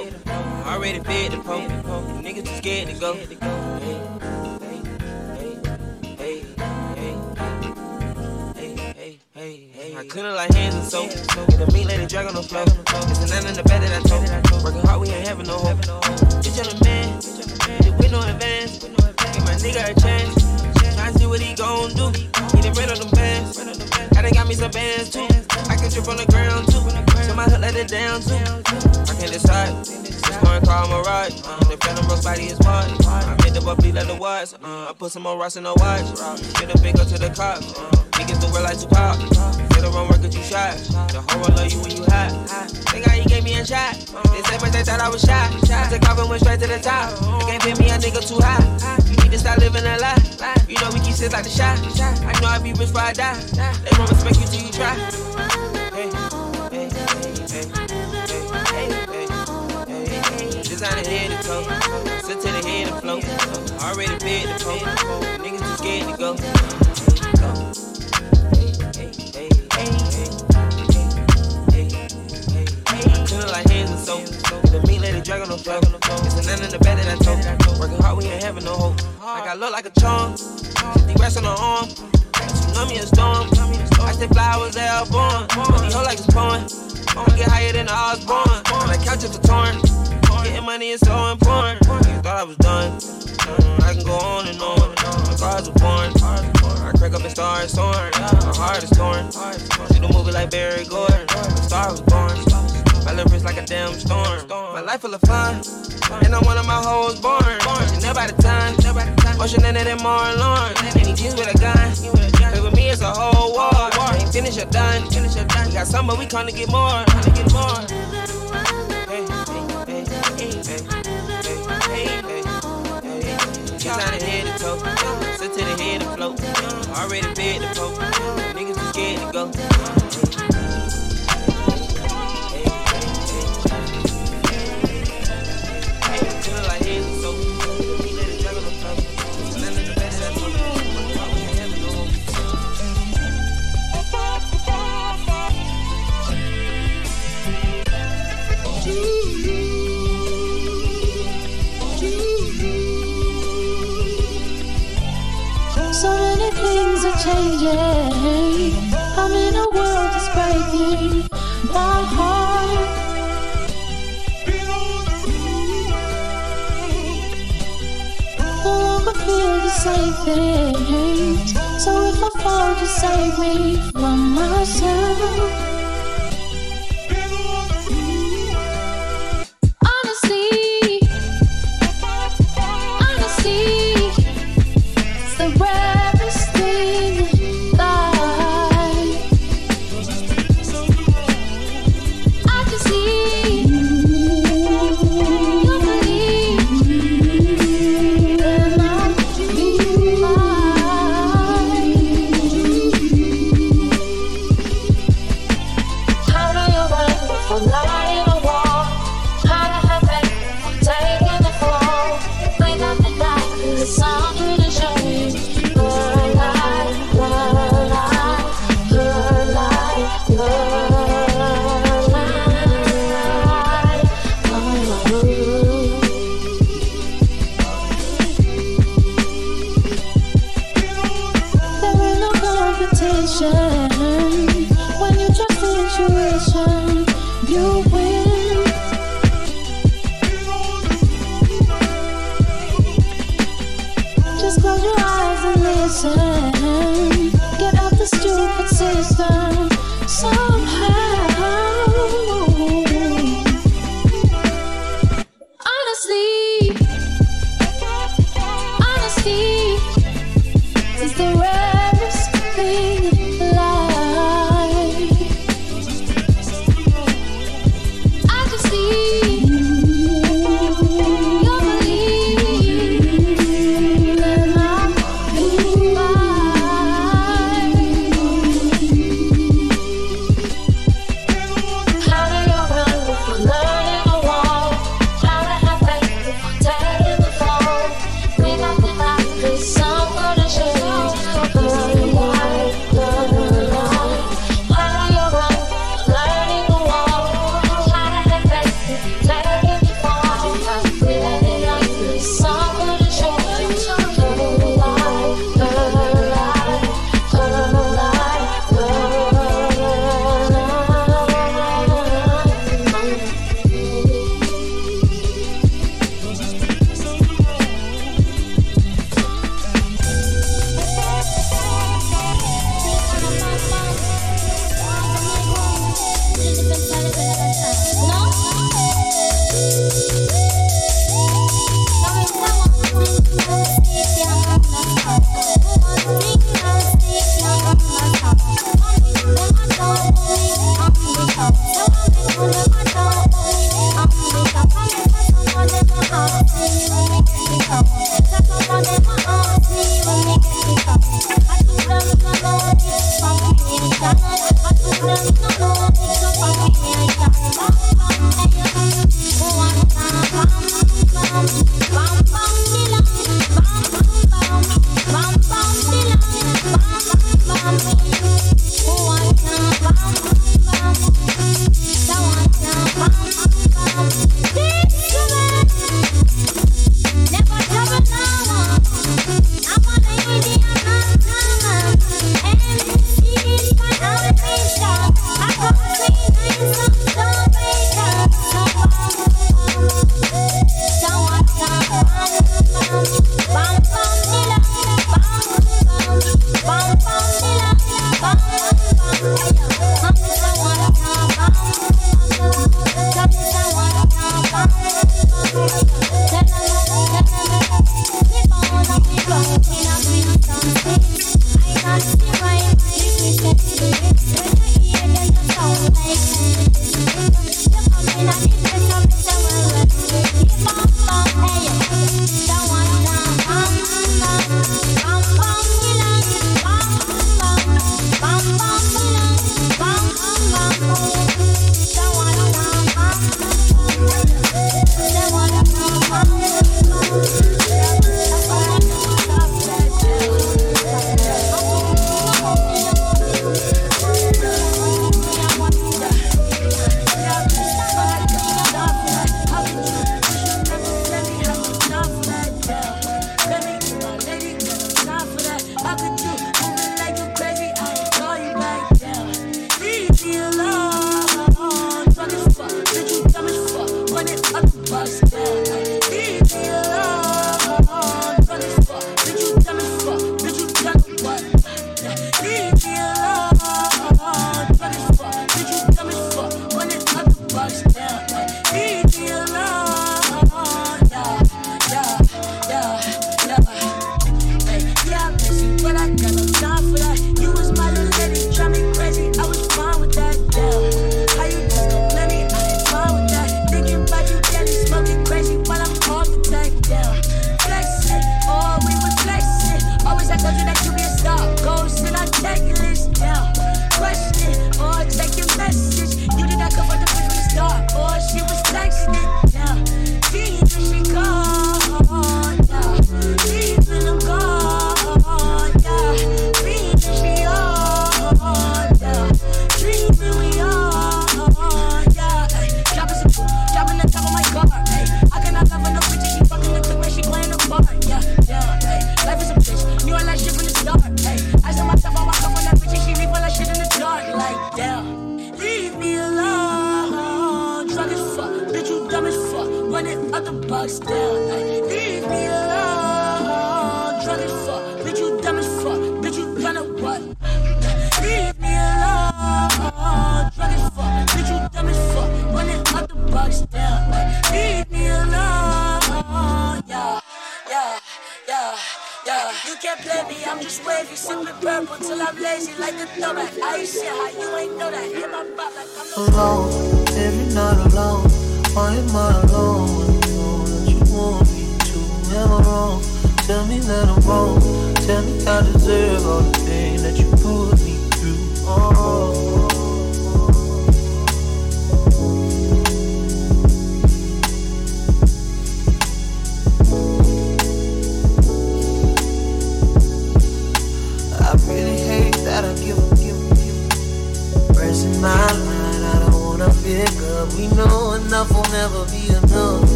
Already fed the poke. Niggas too scared to go. I couldn't like hands and soap. A meat lady drag on the floor. It's a nine in the bed that I told. Working hard, we ain't having no hope. Bitch, I'm the man. With no advance. Give my nigga a chance. Try to see what he gon' do. He done ran on them bands. I done got me some bands too. Trip on the ground too. So my hook let it down too. I can't decide. This foreign car, I'm a ride. Uh, the phantom roast body is part. I made the bubbly let the watch. Uh, I put some more rocks in the watch. Get a big up to the cops. Uh, niggas do real like Tupac. Get a run work at you shot. The whole world love you when you hot. Think how you gave me a shot. They said but they thought I was shot. I took and went straight to the top. They can't pay me a nigga too high. You need to stop living a lie. You know we keep shit like the shot. I know I be rich before I die. They won't respect you till you try. Head to toe. Sit to the head and float. Already paid the poke. Niggas too scared to go. Like hands and soap. The meat lady drag on floor. It's a nine in the bed that I told. Working hard, we ain't having no hope. Like I look like a charm. 50 rest on the arm. Tsunami and storm. I stay I was there born. But these hoe like it's porn. I'ma get higher than the Osborne. On the couch if torn. Getting money is so important. Niggas thought I was done. Mm, I can go on and on. My cars are born. I crack up and start soaring. My heart is torn. See the movie like Barry Gordon. The star was born. My wrist like a damn storm. My life full of fun. And I'm one of my hoes born. And never the time. Ocean in it and more alone. And he with a gun it's a whole war. Ain't finished or done. Got some, but we come to get more. Come to get more. Hey, hey, hey, hey, hey, hey, hey, hey. Sit to the head to float. Already bed to poke. changing. I'm in a world that's breaking my heart. No longer feel the same things. So if I fall, just save me from myself.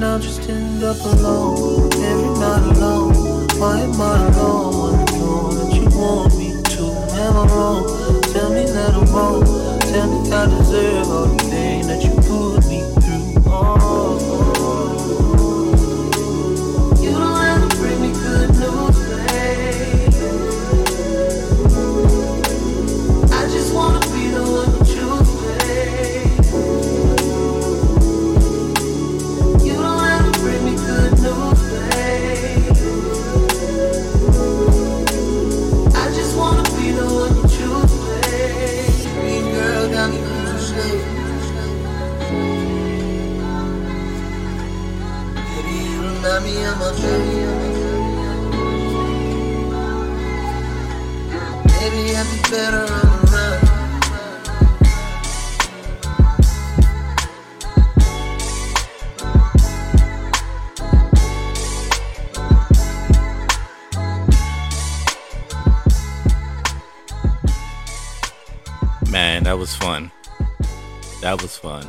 When I just end up alone, every night alone. Why am I alone when I know that you want me to? Am I wrong? Tell me that I'm wrong. Tell me I deserve all That was fun.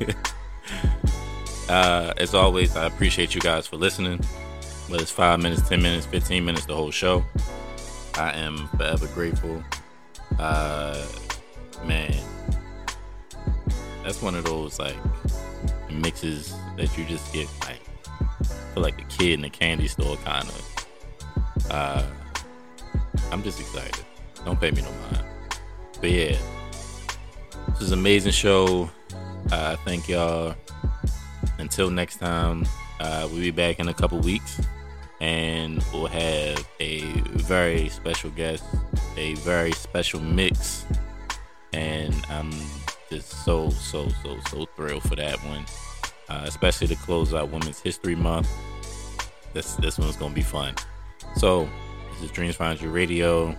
uh, as always, I appreciate you guys for listening. Whether it's five minutes, 10 minutes, 15 minutes, the whole show. I am forever grateful. Uh, man, that's one of those like mixes that you just get like feel like a kid in a candy store kind of. Uh, I'm just excited. Don't pay me no mind. But yeah, this is an amazing show. Uh, thank y'all. Until next time, uh, we'll be back in a couple weeks and we'll have a very special guest, a very special mix. And I'm just so, so, so, so thrilled for that one, uh, especially to close out Women's History Month. This, this one's going to be fun. So, this is Dreams Found You Radio.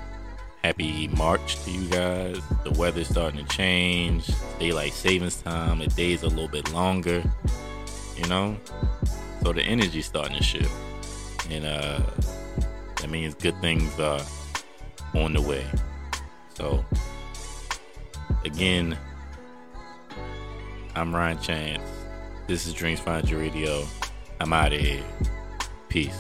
Happy March to you guys. The weather's starting to change. Daylight savings time. The days a little bit longer. You know? So the energy's starting to shift. And uh that means good things are on the way. So again, I'm Ryan Chance. This is Dreams Found You Radio. I'm out of here. Peace.